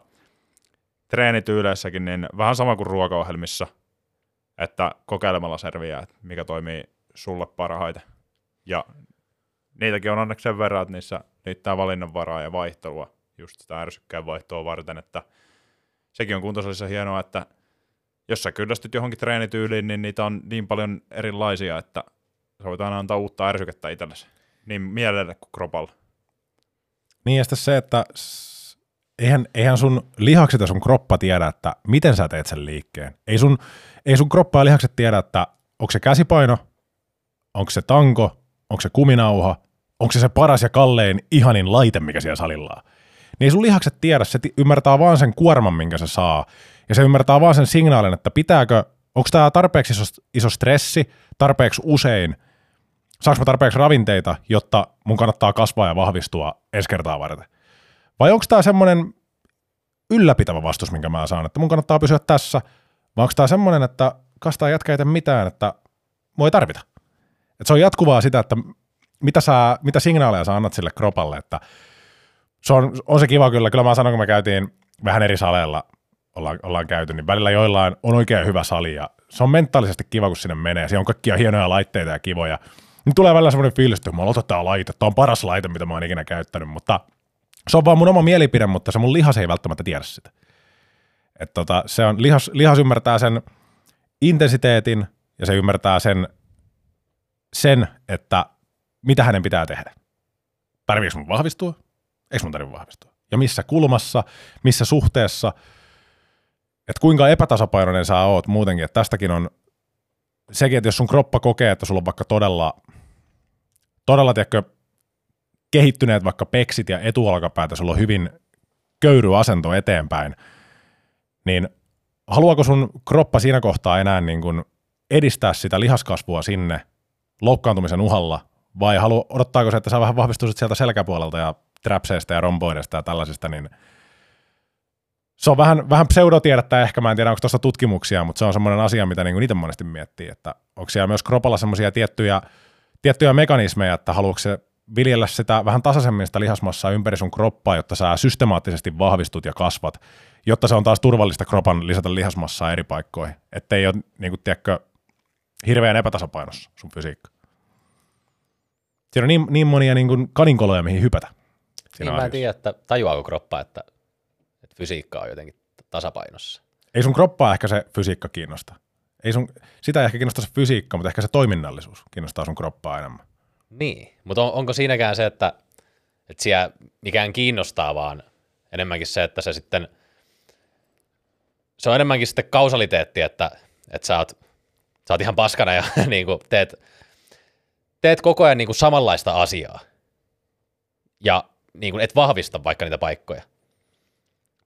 treenityyleissäkin niin vähän sama kuin ruokaohjelmissa, että kokeilemalla selviää, että mikä toimii sulle parhaiten. Ja niitäkin on onneksi sen verran, että niissä liittää valinnanvaraa ja vaihtelua just sitä ärsykkään vaihtoa varten, että sekin on kuntosalissa hienoa, että jos sä kyllästyt johonkin treenityyliin, niin niitä on niin paljon erilaisia, että sä voit aina antaa uutta ärsykettä itsellesi, niin mielelle kuin kropalla. Niin ja sitten se, että eihän, eihän sun lihakset ja sun kroppa tiedä, että miten sä teet sen liikkeen. Ei sun, ei sun kroppa ja lihakset tiedä, että onko se käsipaino, onko se tanko, onko se kuminauha, onko se se paras ja kallein ihanin laite, mikä siellä salilla on. Niin ei sun lihakset tiedä, se ymmärtää vaan sen kuorman, minkä se saa. Ja se ymmärtää vaan sen signaalin, että pitääkö, onko tämä tarpeeksi iso, iso stressi, tarpeeksi usein, saanko mä tarpeeksi ravinteita, jotta mun kannattaa kasvaa ja vahvistua ensi kertaa varten. Vai onko tämä semmoinen ylläpitävä vastus, minkä mä saan, että mun kannattaa pysyä tässä, vai onko tämä semmoinen, että kastaa jätkä ei mitään, että voi tarvita. Et se on jatkuvaa sitä, että mitä, sä, mitä signaaleja sä annat sille kropalle, että se on, on se kiva kyllä. Kyllä mä sanon, kun me käytiin vähän eri saleilla, ollaan, ollaan käyty, niin välillä joillain on oikein hyvä sali ja se on mentaalisesti kiva, kun sinne menee. Siellä on kaikkia hienoja laitteita ja kivoja. Niin tulee välillä semmoinen fiilis, että mä otan tää laite, tää on paras laite, mitä mä oon ikinä käyttänyt, mutta se on vaan mun oma mielipide, mutta se mun lihas ei välttämättä tiedä sitä. Et tota, se on, lihas, lihas ymmärtää sen intensiteetin ja se ymmärtää sen, sen, että mitä hänen pitää tehdä. Tarviiko mun vahvistua? Eikö mun tarvitse vahvistua? Ja missä kulmassa, missä suhteessa, että kuinka epätasapainoinen sä oot muutenkin, että tästäkin on sekin, että jos sun kroppa kokee, että sulla on vaikka todella, todella tiedätkö, kehittyneet vaikka peksit ja etuolkapäätä, sulla on hyvin köyry asento eteenpäin, niin haluaako sun kroppa siinä kohtaa enää niin kuin edistää sitä lihaskasvua sinne loukkaantumisen uhalla, vai halu, odottaako se, että sä vähän vahvistuisit sieltä selkäpuolelta ja trapseista ja romboidesta ja tällaisista, niin se on vähän, vähän pseudotiedettä ehkä, mä en tiedä onko tuosta tutkimuksia, mutta se on semmoinen asia, mitä niinku itse monesti miettii, että onko siellä myös kropalla semmoisia tiettyjä, tiettyjä mekanismeja, että haluatko se viljellä sitä vähän tasaisemmin sitä lihasmassaa ympäri sun kroppaa, jotta sä systemaattisesti vahvistut ja kasvat, jotta se on taas turvallista kropan lisätä lihasmassaa eri paikkoihin, ettei ole, niin kuin, tiedätkö, hirveän epätasapainossa sun fysiikka. Siinä on niin, niin monia niin kuin kaninkoloja, mihin hypätä. Siinä Niin mä en tiedä, että tajuaako kroppa, että, että fysiikka on jotenkin tasapainossa. Ei sun kroppaa ehkä se fysiikka kiinnosta. Ei sun, sitä ei ehkä kiinnosta se fysiikka, mutta ehkä se toiminnallisuus kiinnostaa sun kroppaa enemmän. Niin, mutta on, onko siinäkään se, että, että siellä mikään kiinnostaa, vaan enemmänkin se, että se sitten, se on enemmänkin sitten kausaliteetti, että, että sä oot, sä oot ihan paskana ja niin kuin teet, teet koko ajan niin kuin samanlaista asiaa ja niin kuin et vahvista vaikka niitä paikkoja.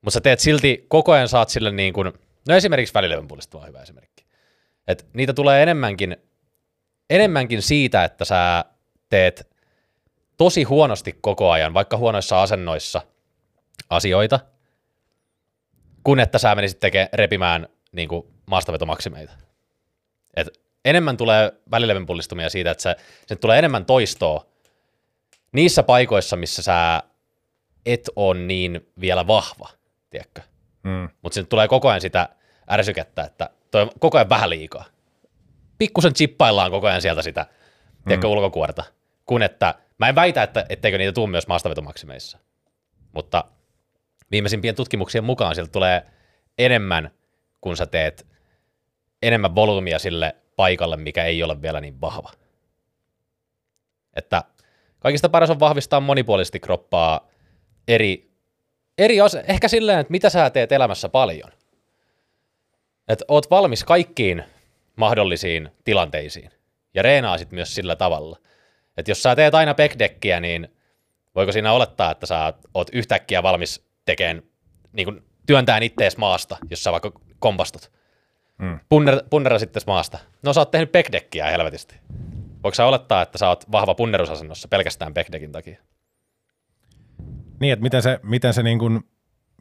Mutta sä teet silti, koko ajan saat sille niin kuin, no esimerkiksi välilevänpuolista on hyvä esimerkki. Et niitä tulee enemmänkin, enemmänkin siitä, että sä teet tosi huonosti koko ajan, vaikka huonoissa asennoissa asioita, kun että sä menisit teke, repimään niin kuin maastavetomaksimeita. Et enemmän tulee välilevynpullistumia siitä, että se, se tulee enemmän toistoa niissä paikoissa, missä sä et on niin vielä vahva, tiedätkö? Mm. Mutta sinne tulee koko ajan sitä ärsykettä, että toi on koko ajan vähän liikaa. Pikkusen chippaillaan koko ajan sieltä sitä, tiedätkö, Mm. ulkokuorta. Kun että, mä en väitä, että etteikö niitä tule myös maastavetomaksimeissa. Mutta viimeisimpien tutkimuksien mukaan sieltä tulee enemmän, kun sä teet enemmän volyymia sille paikalle, mikä ei ole vielä niin vahva. Että kaikista paras on vahvistaa monipuolisesti kroppaa eri, eri ase- ehkä silleen, että mitä sä teet elämässä paljon. Että oot valmis kaikkiin mahdollisiin tilanteisiin ja reenaasit myös sillä tavalla. Että jos sä teet aina backdeckiä, niin voiko siinä olettaa, että sä oot yhtäkkiä valmis tekemään, niin kuin työntään ittees maasta, jos sä vaikka kompastut. Mm. Punner, punnera sitten maasta. No sä oot tehnyt backdeckiä helvetisti. Voiko sä olettaa, että sä oot vahva punnerusasennossa pelkästään backdeckin takia? Niin, että miten se, miten se, niin kuin,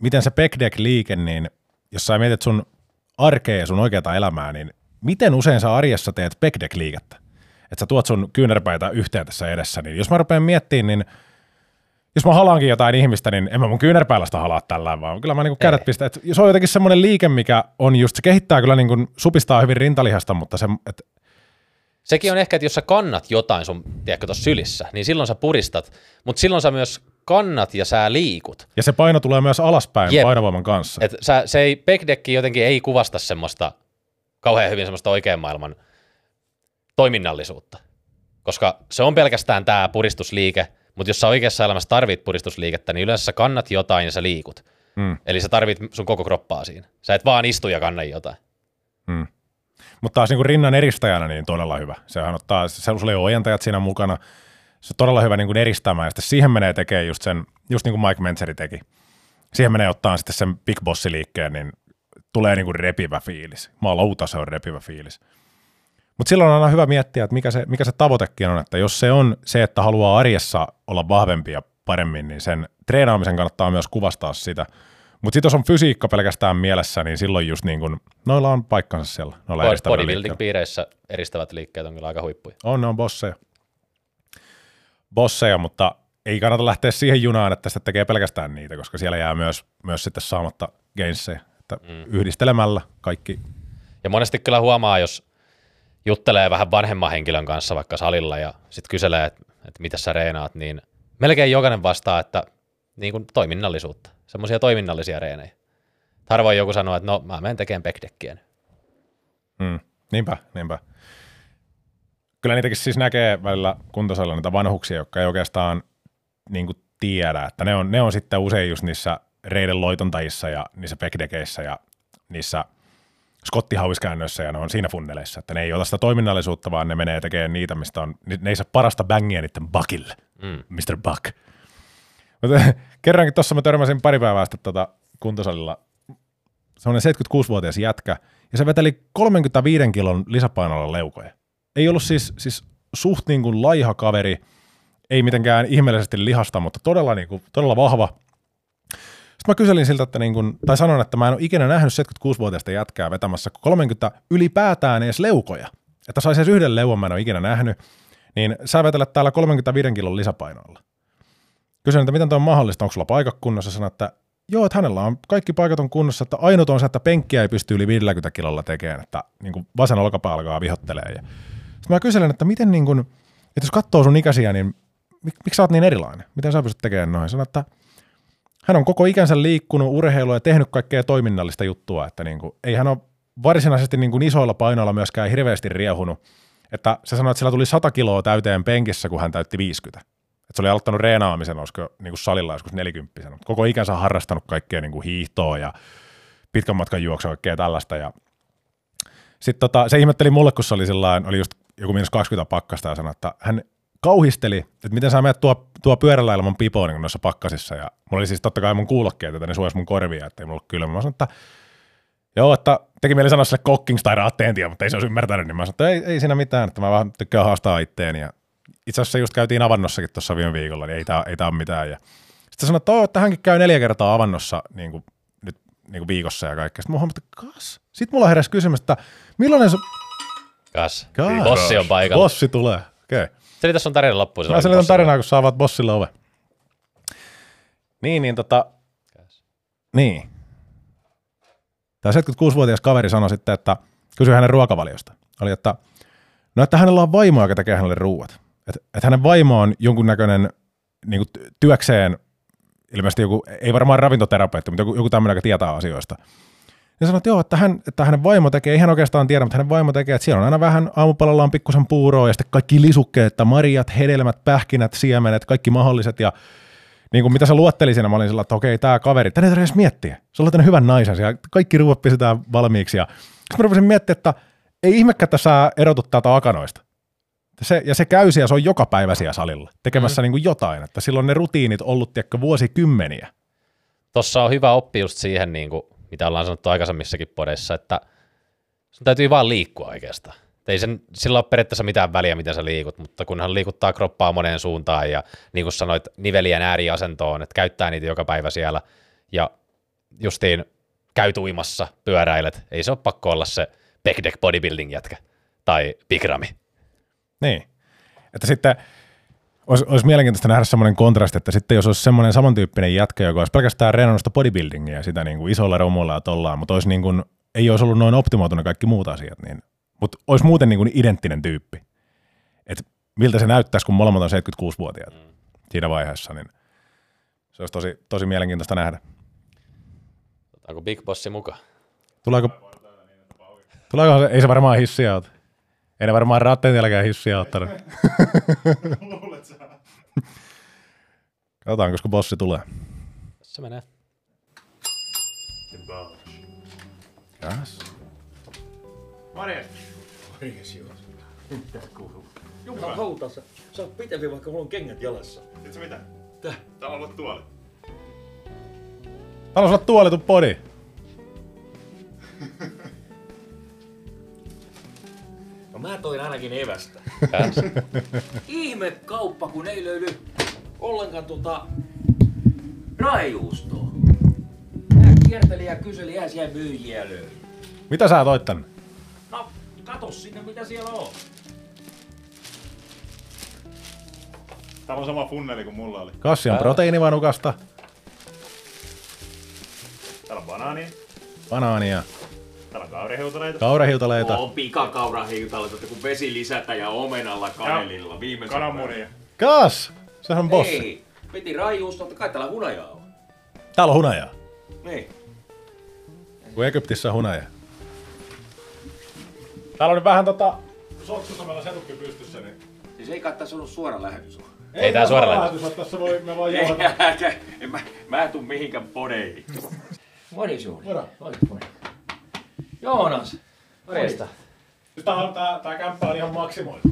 miten se backdeck-liike, niin jos sä mietit sun arkea ja sun oikeata elämää, niin miten usein sä arjessa teet backdeck-liikettä? Että sä tuot sun kyynärpäitä yhteen tässä edessä, niin jos mä rupean miettimään, niin jos mä halaankin jotain ihmistä, niin en mä mun kyynärpäällä sitä halaa tällä, vaan kyllä mä niin kädet pistän. Et se on jotenkin semmoinen liike, mikä on just, se kehittää kyllä niin kuin, supistaa hyvin rintalihasta, mutta se, et, Sekin on ehkä, että jos sä kannat jotain sun, tiedätkö, tuossa sylissä, niin silloin sä puristat, mutta silloin sä myös kannat ja sä liikut. ja se paino tulee myös alaspäin Jep. painovoiman kanssa. Et sä, se ei, backdeck jotenkin ei kuvasta semmoista kauhean hyvin semmoista oikean maailman toiminnallisuutta. Koska se on pelkästään tämä puristusliike, mutta jos sä oikeassa elämässä tarvit puristusliikettä, niin yleensä sä kannat jotain ja sä liikut. Mm. Eli sä tarvit sun koko kroppaa siinä. Sä et vaan istu ja kanna jotain. Mm. Mutta taas niin kuin rinnan eristäjänä niin todella hyvä. Sehän ottaa, se sulla ei ole ojentajat siinä mukana. Se on todella hyvä niin kuin eristämään ja sitten siihen menee tekemään just sen, just niin kuin Mike Mentzeri teki. Siihen menee ottaa sitten sen big bossiliikkeen, niin tulee niin kuin repivä fiilis. Malauta se on repivä fiilis. Mutta silloin on aina hyvä miettiä, että mikä se, mikä se tavoitekin on, että jos se on se, että haluaa arjessa olla vahvempi ja paremmin, niin sen treenaamisen kannattaa myös kuvastaa sitä. Mutta sitten jos on fysiikka pelkästään mielessä, niin silloin just niin kuin, noilla on paikkansa siellä. Noilla. Bodybuilding-piireissä eristävät liikkeet on kyllä aika huippuja. On, ne on bosseja. Bosseja, mutta ei kannata lähteä siihen junaan, että sitä tekee pelkästään niitä, koska siellä jää myös, myös sitten saamatta gainsseja. Että mm. yhdistelemällä kaikki. Ja monesti kyllä huomaa, jos juttelee vähän vanhemman henkilön kanssa vaikka salilla ja sitten kyselee, että, että mitä sä reenaat, niin melkein jokainen vastaa, että niin kuin toiminnallisuutta, semmoisia toiminnallisia reenejä. Harvoin joku sanoo, että no mä menen tekemään nyt. Mm. Niinpä, niinpä. Kyllä niitäkin siis näkee välillä kuntosalilla niitä vanhuksia, jotka ei oikeastaan niin kuin tiedä, että ne on, ne on sitten usein just niissä reiden loitontajissa ja niissä backdeckeissä ja niissä skottihauiskäännöissä ja ne on siinä funneleissa, että ne ei ota sitä toiminnallisuutta, vaan ne menee tekemään niitä, mistä on, ne ei saa parasta bängiä niiden bakille, Mm. Mr. Buck. Mutta kerrankin tuossa mä törmäsin pari päivää sitten tota kuntosalilla semmoinen 76-vuotias jätkä, ja se veteli 35 kilon lisäpainolla leukoja. Ei ollut siis, siis suht niin kuin laiha kaveri, ei mitenkään ihmeellisesti lihasta, mutta todella, niin kuin, todella vahva. Sitten mä kyselin siltä, että niin kuin, tai sanon, että mä en ole ikinä nähnyt 76-vuotiaista jätkää vetämässä 30 ylipäätään edes leukoja. Että saisi edes yhden leuan mä en ole ikinä nähnyt. niin sä vetelet täällä 35 kilon lisäpainoilla. Kysyin, että miten tuo on mahdollista, onko sulla paikat kunnossa, sanoin, että joo, että hänellä on kaikki paikat on kunnossa, että ainut on se, että penkkiä ei pysty yli 50 kilolla tekemään, että niin kuin vasen olkapää alkaa vihottelee. Ja sitten mä kyselen, että miten niin kuin, että jos katsoo sun ikäisiä, niin mik, miksi sä oot niin erilainen? Miten sä pystyt tekemään noin? Sanoin, että hän on koko ikänsä liikkunut urheilua ja tehnyt kaikkea toiminnallista juttua, että niin kuin, ei hän ole varsinaisesti niin kuin isoilla painoilla myöskään hirveästi riehunut. Että se sanoi, että sillä tuli 100 kiloa täyteen penkissä, kun hän täytti 50. Että se oli aloittanut reenaamisen, olisiko niin kuin salilla joskus 40 mutta koko ikänsä harrastanut kaikkea niin kuin hiihtoa ja pitkän matkan juoksua kaikkea tällaista. Ja sitten tota, se ihmetteli mulle, kun se oli, sillain, oli just joku miinus 20 pakkasta ja sanoi, että hän kauhisteli, että miten sä menet tuo, tuo pyörällä ilman pipoa niin noissa pakkasissa. Ja mulla oli siis totta kai mun kuulokkeet, että ne suojasi mun korvia, että ei mulla ollut kylmä. Mä sanoin, että joo, että teki mieli sanoa sille kokkings tai raatteentiä, mutta ei se olisi ymmärtänyt, niin mä sanoin, että ei, ei siinä mitään, että mä vaan tykkään haastaa itteeni. Ja itse asiassa just käytiin avannossakin tuossa viime viikolla, niin ei tämä ei tää ole mitään. Ja sitten sanoi, että, että hänkin käy neljä kertaa avannossa niin kuin, nyt niin kuin viikossa ja kaikkea. Sitten mä huomasin, että kas. Sitten mulla heräsi kysymys, että millainen se... Kas. Kas. Bossi on paikalla. Bossi tulee. Okei. Okay. Selitä sun tarina loppuun. Mä selitän tarinaa, kun sä avaat bossille ove. Niin, niin tota... Niin. Tämä 76-vuotias kaveri sanoi sitten, että kysyi hänen ruokavaliosta. Oli, että no, että hänellä on vaimo, joka tekee hänelle ruuat. Että, että hänen vaimo on jonkunnäköinen niin kuin työkseen, ilmeisesti joku, ei varmaan ravintoterapeutti, mutta joku, joku tämmöinen, joka tietää asioista. Ja sanoi, että joo, että, hän, että hänen vaimo tekee, ei hän oikeastaan tiedä, mutta hänen vaimo tekee, että siellä on aina vähän aamupalalla on pikkusen puuroa ja sitten kaikki lisukkeet, että marjat, hedelmät, pähkinät, siemenet, kaikki mahdolliset ja niin kuin mitä sä luotteli siinä, mä olin sillä, että okei, tämä kaveri, tänne ei tarvitse miettiä. Se on hyvän naisen ja kaikki ruuat pistetään valmiiksi. Ja sitten mä rupesin miettimään, että ei ihmekään, että sä erotut täältä akanoista. Se, ja se käy siellä, se on joka päivä siellä salilla, tekemässä mm. niin kuin jotain. Että silloin ne rutiinit ollut tiedäkö, vuosikymmeniä. Tossa on hyvä oppi just siihen, niin kuin, mitä ollaan sanottu aikaisemmissakin podeissa, että sun täytyy vaan liikkua oikeastaan. Ei sen, sillä ole periaatteessa mitään väliä, miten sä liikut, mutta kunhan liikuttaa kroppaa moneen suuntaan ja niin kuin sanoit, nivelien ääriasentoon, että käyttää niitä joka päivä siellä ja justiin käy uimassa, pyöräilet. Ei se ole pakko olla se back deck bodybuilding jätkä tai bigrami. Niin. Että sitten olisi, olisi mielenkiintoista nähdä semmoinen kontrasti, että sitten jos olisi semmoinen samantyyppinen jätkä, joka olisi pelkästään reenannut bodybuildingia sitä niin kuin isolla romulla ja tollaan, mutta olisi niin kuin, ei olisi ollut noin optimoitunut kaikki muut asiat, niin, mutta olisi muuten niin kuin identtinen tyyppi. Et miltä se näyttäisi, kun molemmat on 76-vuotiaat mm. siinä vaiheessa, niin se olisi tosi, tosi mielenkiintoista nähdä. Otetaanko Big Bossi mukaan? Tuleeko, tuleeko se, ei se varmaan hissiä ota. Ei ne varmaan ratteentilläkään hissiä ottanut. Katsotaan, koska bossi tulee. Se menee. Yes. Jumala hautassa. Sä oot pitempi, vaikka mulla on kengät jalassa. Tiedätkö mitä? Täh. Täällä on ollut tuoli. Täällä on sulla tuolitun podi. No mä toin ainakin evästä. Ihme kauppa, kun ei löydy ollenkaan tota raijuustoa. Mä kiertelin ja kyselin, eihän siellä myyjiä löydy. Mitä sä toit tänne? No, kato sinne, mitä siellä on. Täällä on sama funneli kuin mulla oli. Kassi on proteiinivanukasta, Täällä on banaania. banaania, Täällä on kaurihiutaleita. kaurahiutaleita. On pikakaurahiutalla, että kun vesi lisätä ja omenalla kanelilla viimeisen Kananmunia. Kas! Sehän on bossi. Ei, piti raijuustoa, että kai täällä hunajaa on. Täällä on hunajaa. Niin. Kun Egyptissä on hunajaa. Täällä on nyt vähän tota... Soksusamalla setukki pystyssä, niin... Siis ei kai tässä ollut suora lähetys. Ei tää suora lähetys. lähetys. Tässä voi, me vaan Ei, mä, mä en tuu mihinkään podeihin. Moni suuri. Moro. Moni, moni. Joonas. Morjesta. Tää, on, tää, tää kämppä on ihan maksimoitu.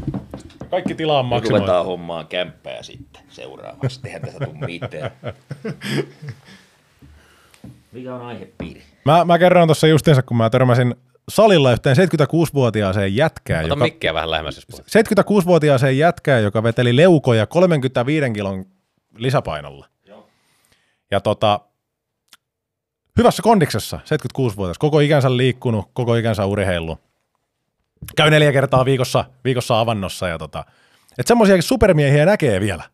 Kaikki tila on maksimoitu. ruvetaan hommaan kämppää sitten seuraavaksi. Eihän tässä tuu mitään. Mikä on aihepiiri? Mä, mä kerron tuossa justiinsa, kun mä törmäsin salilla yhteen 76-vuotiaaseen jätkään, Ota joka, mikkiä vähän lähemmäs, jos puhut. 76-vuotiaaseen jätkään, joka veteli leukoja 35 kilon lisäpainolla. Ja tota, hyvässä kondiksessa, 76-vuotias, koko ikänsä liikkunut, koko ikänsä urheillut. Käy neljä kertaa viikossa, viikossa avannossa ja tota, Että semmoisia supermiehiä näkee vielä.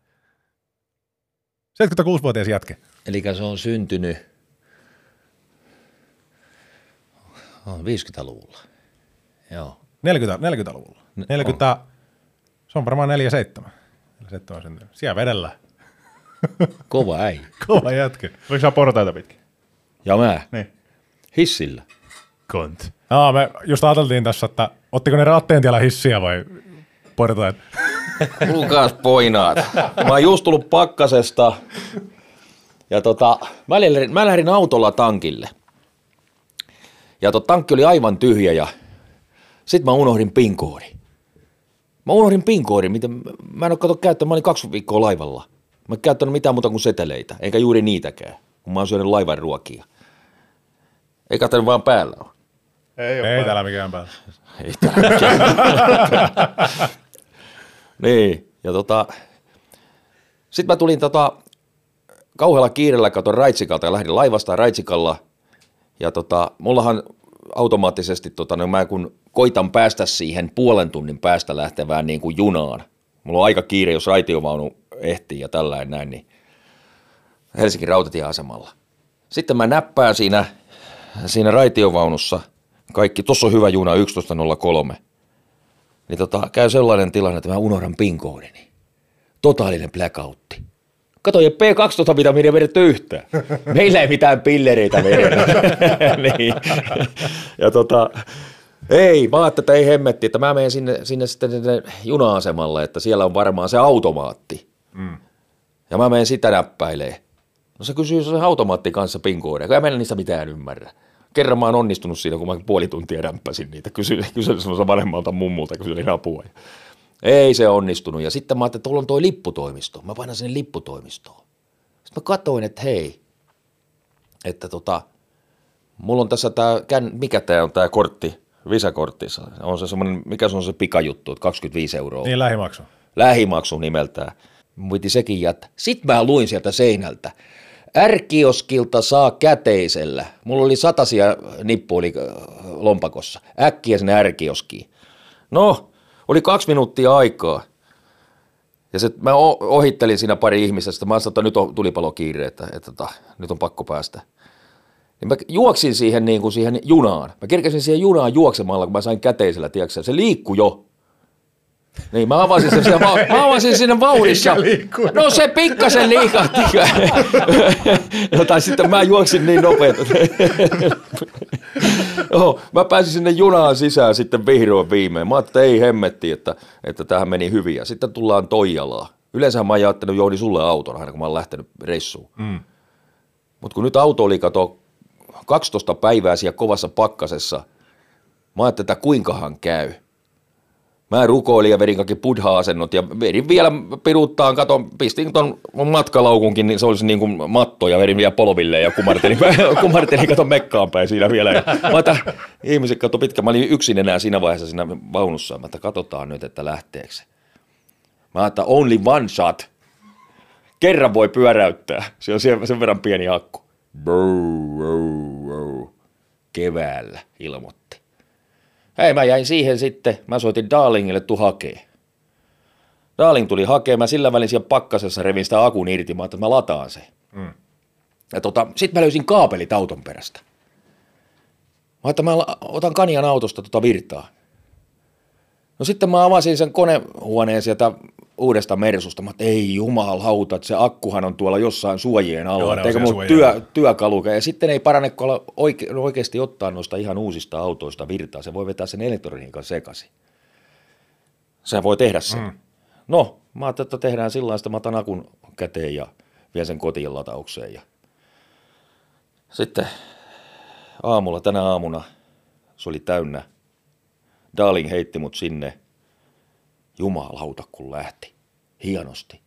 76-vuotias jätke. Eli se on syntynyt on 50-luvulla. Joo. 40, 40-luvulla. 40, se on varmaan 47. 47 syntynyt. Siellä vedellä. Kova äi. Kova jätkä. Oliko sä portaita pitkin? Ja mä. Niin. Hissillä. Kont. Aa, me just ajateltiin tässä, että ottiko ne ratteen tiellä hissiä vai portaat? Kuulkaas poinaat. Mä oon just tullut pakkasesta. Ja tota, mä lähdin, mä lähdin autolla tankille. Ja tuo tankki oli aivan tyhjä ja sit mä unohdin pinkoodin. Mä unohdin pinkoodin, miten mä en oo kato käyttänyt, mä olin kaksi viikkoa laivalla. Mä en käyttänyt mitään muuta kuin seteleitä, eikä juuri niitäkään, kun mä oon syönyt laivan ruokia. Ei katsonut vaan päällä ole. Ei Ei täällä mikään päällä. Ei täällä mikään. niin, ja tota, sitten mä tulin tota, kauhealla kiireellä katon Raitsikalta ja lähdin laivasta Raitsikalla. Ja tota, mullahan automaattisesti, tota, no mä kun koitan päästä siihen puolen tunnin päästä lähtevään niin kuin junaan, mulla on aika kiire, jos raitiovaunu ehtii ja tällainen näin, niin Helsingin rautatieasemalla. Sitten mä näppään siinä, siinä raitiovaunussa kaikki, tuossa on hyvä juna 11.03, niin tota, käy sellainen tilanne, että mä unohdan pinkoodini. Totaalinen blackoutti. Kato, ei P12-vitamiinia vedetty yhtään. Meillä ei mitään pillereitä vedetä. niin. Ja tota, ei, mä ajattelin, että ei hemmetti, että mä menen sinne, sinne sitten sinne juna-asemalle, että siellä on varmaan se automaatti. Mm. Ja mä menen sitä näppäilee. No se kysyy sen automaatti kanssa pinkoodia, kun en mä niistä mitään ymmärrä. Kerran mä oon onnistunut siinä, kun mä puoli tuntia rämppäsin niitä. Kyselin, kyselin semmoisen vanhemmalta mummulta, kyselin apua. Ei se onnistunut. Ja sitten mä ajattelin, että tuolla on toi lipputoimisto. Mä painan sinne lipputoimistoon. Sitten mä katsoin, että hei, että tota, mulla on tässä tää, mikä tää on tää kortti, Visa-kortti. On se semmoinen, mikä se on se pikajuttu, että 25 euroa. Niin lähimaksu. Lähimaksu nimeltään. Mun piti sekin jättää. Sitten mä luin sieltä seinältä. Ärkioskilta saa käteisellä. Mulla oli satasia nippuili lompakossa. Äkkiä sinne ärkioskiin. No, oli kaksi minuuttia aikaa. Ja se, mä ohittelin siinä pari ihmistä, että mä sanoin, että nyt on tulipalokiire, että, että, että nyt on pakko päästä. Niin mä juoksin siihen, niin kuin siihen junaan. Mä kerkesin siihen junaan juoksemalla, kun mä sain käteisellä, tiedätkö, se liikkui jo. Niin, mä avasin sen, siinä, mä avasin sinne vauhdissa. No se pikkasen liikahti. no, tai sitten mä juoksin niin nopeasti. Oho, mä pääsin sinne junaan sisään sitten vihdoin viimein. Mä ajattelin, että ei hemmetti, että, että tähän meni hyvin. Ja sitten tullaan Toijalaa. Yleensä mä oon ajattelut Jouni sulle auton aina, kun mä oon lähtenyt reissuun. Mm. Mutta kun nyt auto oli kato 12 päivää siellä kovassa pakkasessa, mä ajattelin, että kuinkahan käy. Mä rukoilin ja vedin kaikki buddha-asennot ja vedin vielä piruuttaan, katon, pistin ton matkalaukunkin, niin se olisi niin kuin matto ja vedin vielä polville ja kumartelin, kumartelin katon mekkaan päin siinä vielä. Ja mä että ihmiset kato pitkä, mä olin yksin enää siinä vaiheessa siinä vaunussa, mä että katsotaan nyt, että lähteekö. Mä että only one shot. Kerran voi pyöräyttää. Se on sen verran pieni akku. Brou, brou, brou. Keväällä ilmoitti. Hei, mä jäin siihen sitten, mä soitin Darlingille, tu hakee. Darling tuli hakemaan, mä sillä välin siellä pakkasessa revin sitä akun irti, mä että mä lataan se. Mm. Ja tota, sit mä löysin kaapelit auton perästä. Mä että mä otan Kanian autosta tota virtaa. No sitten mä avasin sen konehuoneen sieltä uudesta Mersusta. Mä ei jumalauta, että se akkuhan on tuolla jossain suojien alla. Joo, Eikö mun työ, työkaluke. Ja sitten ei parane, kun olla oike, oikeasti ottaa noista ihan uusista autoista virtaa. Se voi vetää sen elektroniikan sekaisin. Se voi tehdä sen. Mm. No, mä ajattelin, että tehdään sillä että mä otan akun käteen ja vien sen kotiin lataukseen. Ja... Sitten aamulla, tänä aamuna, se oli täynnä. Darling heitti mut sinne – Jumalauta, kun lähti. Hienosti.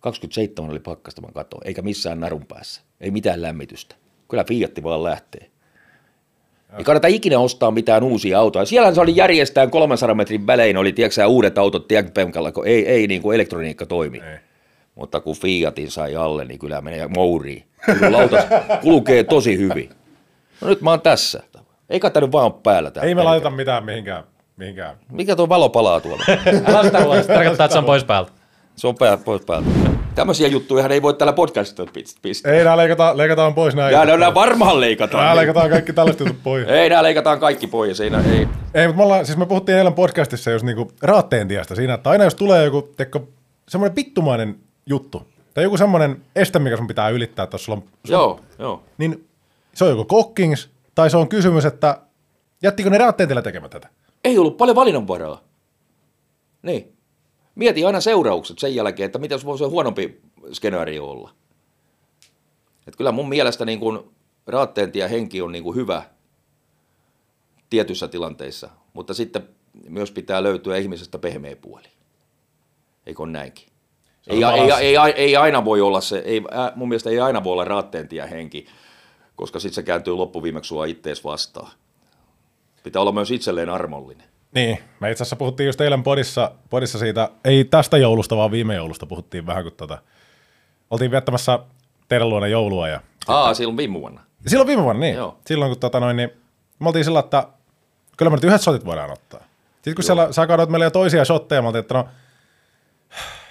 27 oli pakkasta, mä katsoin, eikä missään narun päässä. Ei mitään lämmitystä. Kyllä Fiatti vaan lähtee. Ei kannata ikinä ostaa mitään uusia autoja. Siellä se oli järjestään 300 metrin välein, oli tiedätkö, uudet autot tienpenkalla, kun ei, ei niin kuin elektroniikka toimi. Ei. Mutta kun Fiatin sai alle, niin kyllä menee mouriin. Kyllä kulkee tosi hyvin. No nyt mä oon tässä. Ei kannata vaan päällä. Ei me laiteta mitään mihinkään Mihinkään. Mikä tuo valo palaa tuolla? Älä sitä ruoda, se tarkoittaa, että se on pois päältä. Se on pää, pois päältä. Tämmöisiä juttuja ei voi tällä podcastilla pistää. Ei, nää leikataan, leikataan pois näin. Ja nää varmaan leikataan. Nää leikataan kaikki tällaiset jutut pois. Ei, nää leikataan kaikki pois. Ei, nää- ei. Ei, mutta me, ollaan, siis me puhuttiin eilen podcastissa just niinku raatteen tiestä siinä, että aina jos tulee joku tekko, semmoinen vittumainen juttu, tai joku semmoinen este, mikä sun pitää ylittää, että jos sulla on, Joo, joo. niin se on joko kokkings, tai se on kysymys, että jättikö ne raatteen tekemättä tätä? Ei ollut paljon valinnanvaraa. Niin. Mieti aina seuraukset sen jälkeen, että mitä jos voisi huonompi skenaario olla. Et kyllä mun mielestä niin kun raatteenti henki on niin kun hyvä tietyissä tilanteissa, mutta sitten myös pitää löytyä ihmisestä pehmeä puoli. Eikö ole näinkin? Ei, on ei, ei, ei, ei, aina voi olla se, ei, mun mielestä ei aina voi olla raatteentiä henki, koska sitten se kääntyy loppuviimeksi sua ittees vastaan. Pitää olla myös itselleen armollinen. Niin, me itse asiassa puhuttiin just eilen podissa, podissa siitä, ei tästä joulusta, vaan viime joulusta puhuttiin vähän, kun tota, oltiin viettämässä teidän luona joulua ja Aa, silloin viime vuonna. Silloin viime vuonna, niin. Joo. Joo. Silloin kun tota noin, niin me oltiin sillä, että kyllä me nyt yhdet shotit voidaan ottaa. Sitten kun siellä, sä kaadoit meille jo toisia shotteja, me oltiin, että no,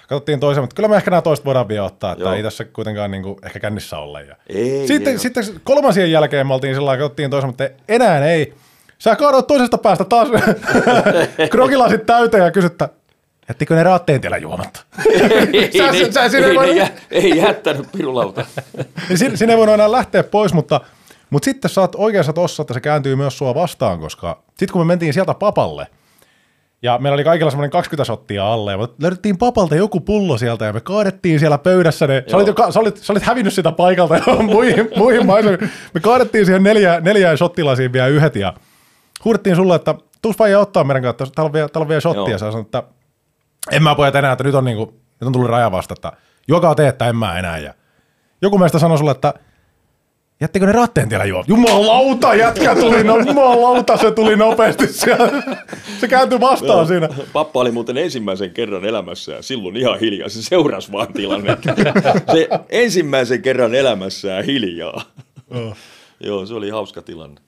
katsottiin toisen, mutta kyllä me ehkä nämä toista voidaan vielä ottaa, että Joo. ei tässä kuitenkaan niin kuin, ehkä kännissä olla. Ja. Ei, sitten, ei sitten kolmansien jälkeen me oltiin sillä katsottiin toisen, mutta enää ei. Sä kaadoit toisesta päästä taas krokilasit täyteen ja kysyttä, jättikö ne raatteen tiellä juomatta? ei, Sä- ei, sä- ei, jä, ei jättänyt pirulauta. niin sin- sinne ei voinut enää lähteä pois, mutta, mutta sitten sä oot oikeassa tossa, että se kääntyy myös sua vastaan, koska sitten kun me mentiin sieltä papalle, ja meillä oli kaikilla semmoinen 20 shottia alle, ja me löydettiin papalta joku pullo sieltä, ja me kaadettiin siellä pöydässä ne, sä olit, jo, sä, olit, sä olit hävinnyt sitä paikalta jo muihin, muihin maihin. Me kaadettiin siihen neljä, neljään shottilasiin vielä yhdet, ja huudettiin sulle, että tuus vaija ottaa meidän kanssa, täällä on vielä, täällä on vielä shottia, Joo. sä sanoit, että en mä pojat enää, että nyt on, niinku, nyt on tullut raja vasta, että joka te, että en mä enää. Ja joku meistä sanoi sulle, että jättikö ne ratteen tiellä juo? Jumalauta, jätkä tuli, no, jumalauta, se tuli nopeasti siellä. Se kääntyi vastaan siinä. Pappa oli muuten ensimmäisen kerran elämässään silloin ihan hiljaa. Se seurasi vaan tilannetta. se ensimmäisen kerran elämässään hiljaa. Joo, se oli hauska tilanne.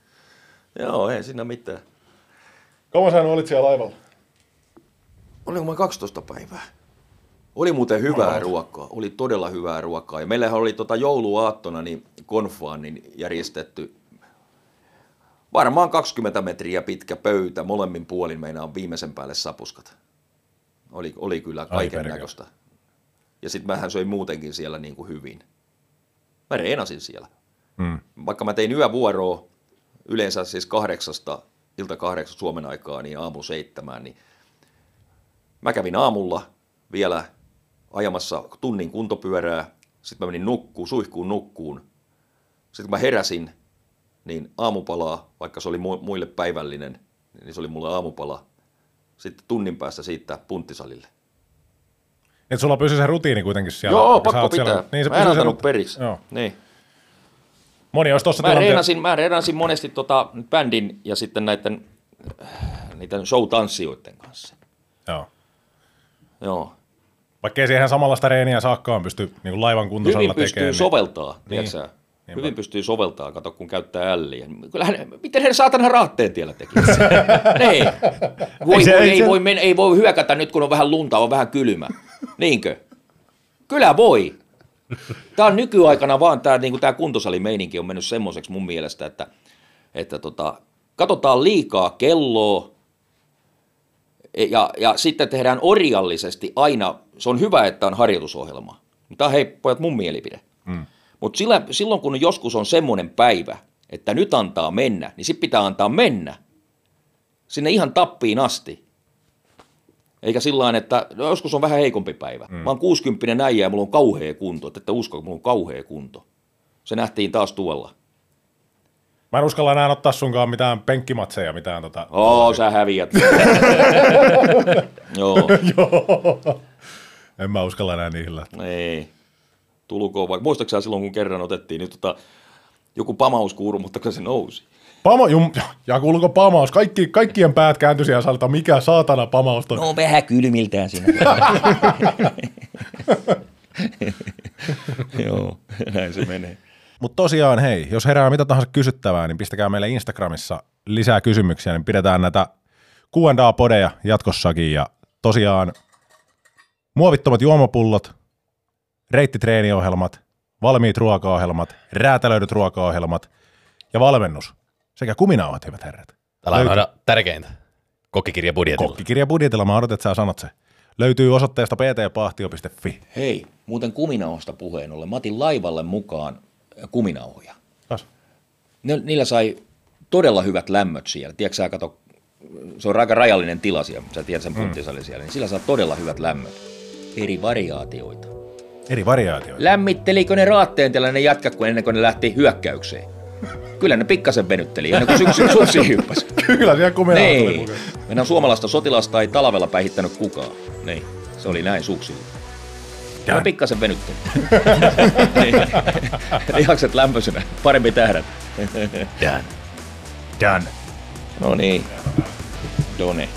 Joo, ei siinä mitään. Kauan sä olit siellä laivalla? Oliko mä 12 päivää? Oli muuten hyvää ruokaa, oli todella hyvää ruokaa. Ja meillähän oli tota jouluaattona niin konfaan niin järjestetty varmaan 20 metriä pitkä pöytä, molemmin puolin meinaan viimeisen päälle sapuskat. Oli, oli kyllä kaiken näköistä. Ja sitten mähän söin muutenkin siellä niin kuin hyvin. Mä reenasin siellä. Mm. Vaikka mä tein yövuoroa yleensä siis kahdeksasta, ilta kahdeksan Suomen aikaa, niin aamu seitsemään, niin Mä kävin aamulla vielä ajamassa tunnin kuntopyörää, sitten mä menin nukkuun, suihkuun nukkuun. Sitten kun mä heräsin, niin aamupalaa, vaikka se oli mu- muille päivällinen, niin se oli mulle aamupala. Sitten tunnin päästä siitä punttisalille. Et sulla pysyy se rutiini kuitenkin siellä. Joo, pakko pitää. siellä- Niin se mä en antanut periksi. Joo. Niin. Moni olisi tossa Mä, tilanteessa. reenasin, mä reenasin monesti tota bändin ja sitten näiden, niiden show-tanssijoiden kanssa. Joo. Joo. Vaikka ei siihen samanlaista reeniä saakkaan pysty niin laivan kuntoisella Hyvin pystyy tekemään. soveltaa, Niin. niin. Niinpä. Hyvin pystyy soveltaa, kato kun käyttää älliä. Kyllähän, miten he saatana raatteen tiellä teki sen? niin. Voi, Ei ei, se- voi, ei ei, se- voi men, ei voi hyökätä nyt, kun on vähän lunta, on vähän kylmä. Niinkö? Kyllä voi. Tämä on nykyaikana vaan tämä niinku tää kuntosalimeininki on mennyt semmoiseksi mun mielestä, että, että tota, katsotaan liikaa kelloa ja, ja sitten tehdään orjallisesti aina, se on hyvä, että on harjoitusohjelma. Tämä on hei pojat mun mielipide. Mm. Mutta silloin kun joskus on semmoinen päivä, että nyt antaa mennä, niin sitten pitää antaa mennä. Sinne ihan tappiin asti. Eikä sillä että no, joskus on vähän heikompi päivä. Mm. Mä oon 60 äijä ja mulla on kauhea kunto. Että usko, mulla on kauhea kunto. Se nähtiin taas tuolla. Mä en uskalla enää ottaa sunkaan mitään penkkimatseja, mitään tota... Oo, sä häviät. Joo, Joo. En mä uskalla enää niihin lähteä. ei. Tulkoon vaikka. Muistatko silloin, kun kerran otettiin, niin tota, joku pamaus kuuru, mutta kun se nousi. Pama, jum, ja kuuluuko pamaus? Kaikki, kaikkien päät kääntyi siellä salta. Mikä saatana pamaus toi? No vähän kylmiltään siinä. Joo, näin se menee. Mutta tosiaan hei, jos herää mitä tahansa kysyttävää, niin pistäkää meille Instagramissa lisää kysymyksiä, niin pidetään näitä Q&A-podeja jatkossakin ja tosiaan muovittomat juomapullot, reittitreenijohjelmat, valmiit ruokaohjelmat, räätälöidyt ruokaohjelmat ja valmennus sekä kuminauhat, hyvät herrat. Täällä on Löytyy. aina tärkeintä. Kokkikirja budjetilla. Kokkikirja budjetilla, mä odotan, että sä sanot se. Löytyy osoitteesta ptpahtio.fi. Hei, muuten kuminauhosta puheen ollen. Mä otin laivalle mukaan kuminauhoja. Kas. Ne, niillä sai todella hyvät lämmöt siellä. Tiedätkö sä, kato, se on aika rajallinen tila siellä, sä tiedät sen punttisalin siellä, niin sillä saa todella hyvät lämmöt. Eri variaatioita. Eri variaatioita. Lämmittelikö ne raatteen tällainen jatka, kun ennen kuin ne lähti hyökkäykseen? Kyllä ne pikkasen venytteli, ennen kuin syksy suksi hyppäsi. Kyllä, siellä oli Niin. Meidän suomalaista sotilasta ei talvella päihittänyt kukaan. Niin. Se oli näin suksilla. Mä pikkasen venyttelin. niin. Lihakset lämpöisenä. Parempi tähdät. Done. Done. No niin. Done.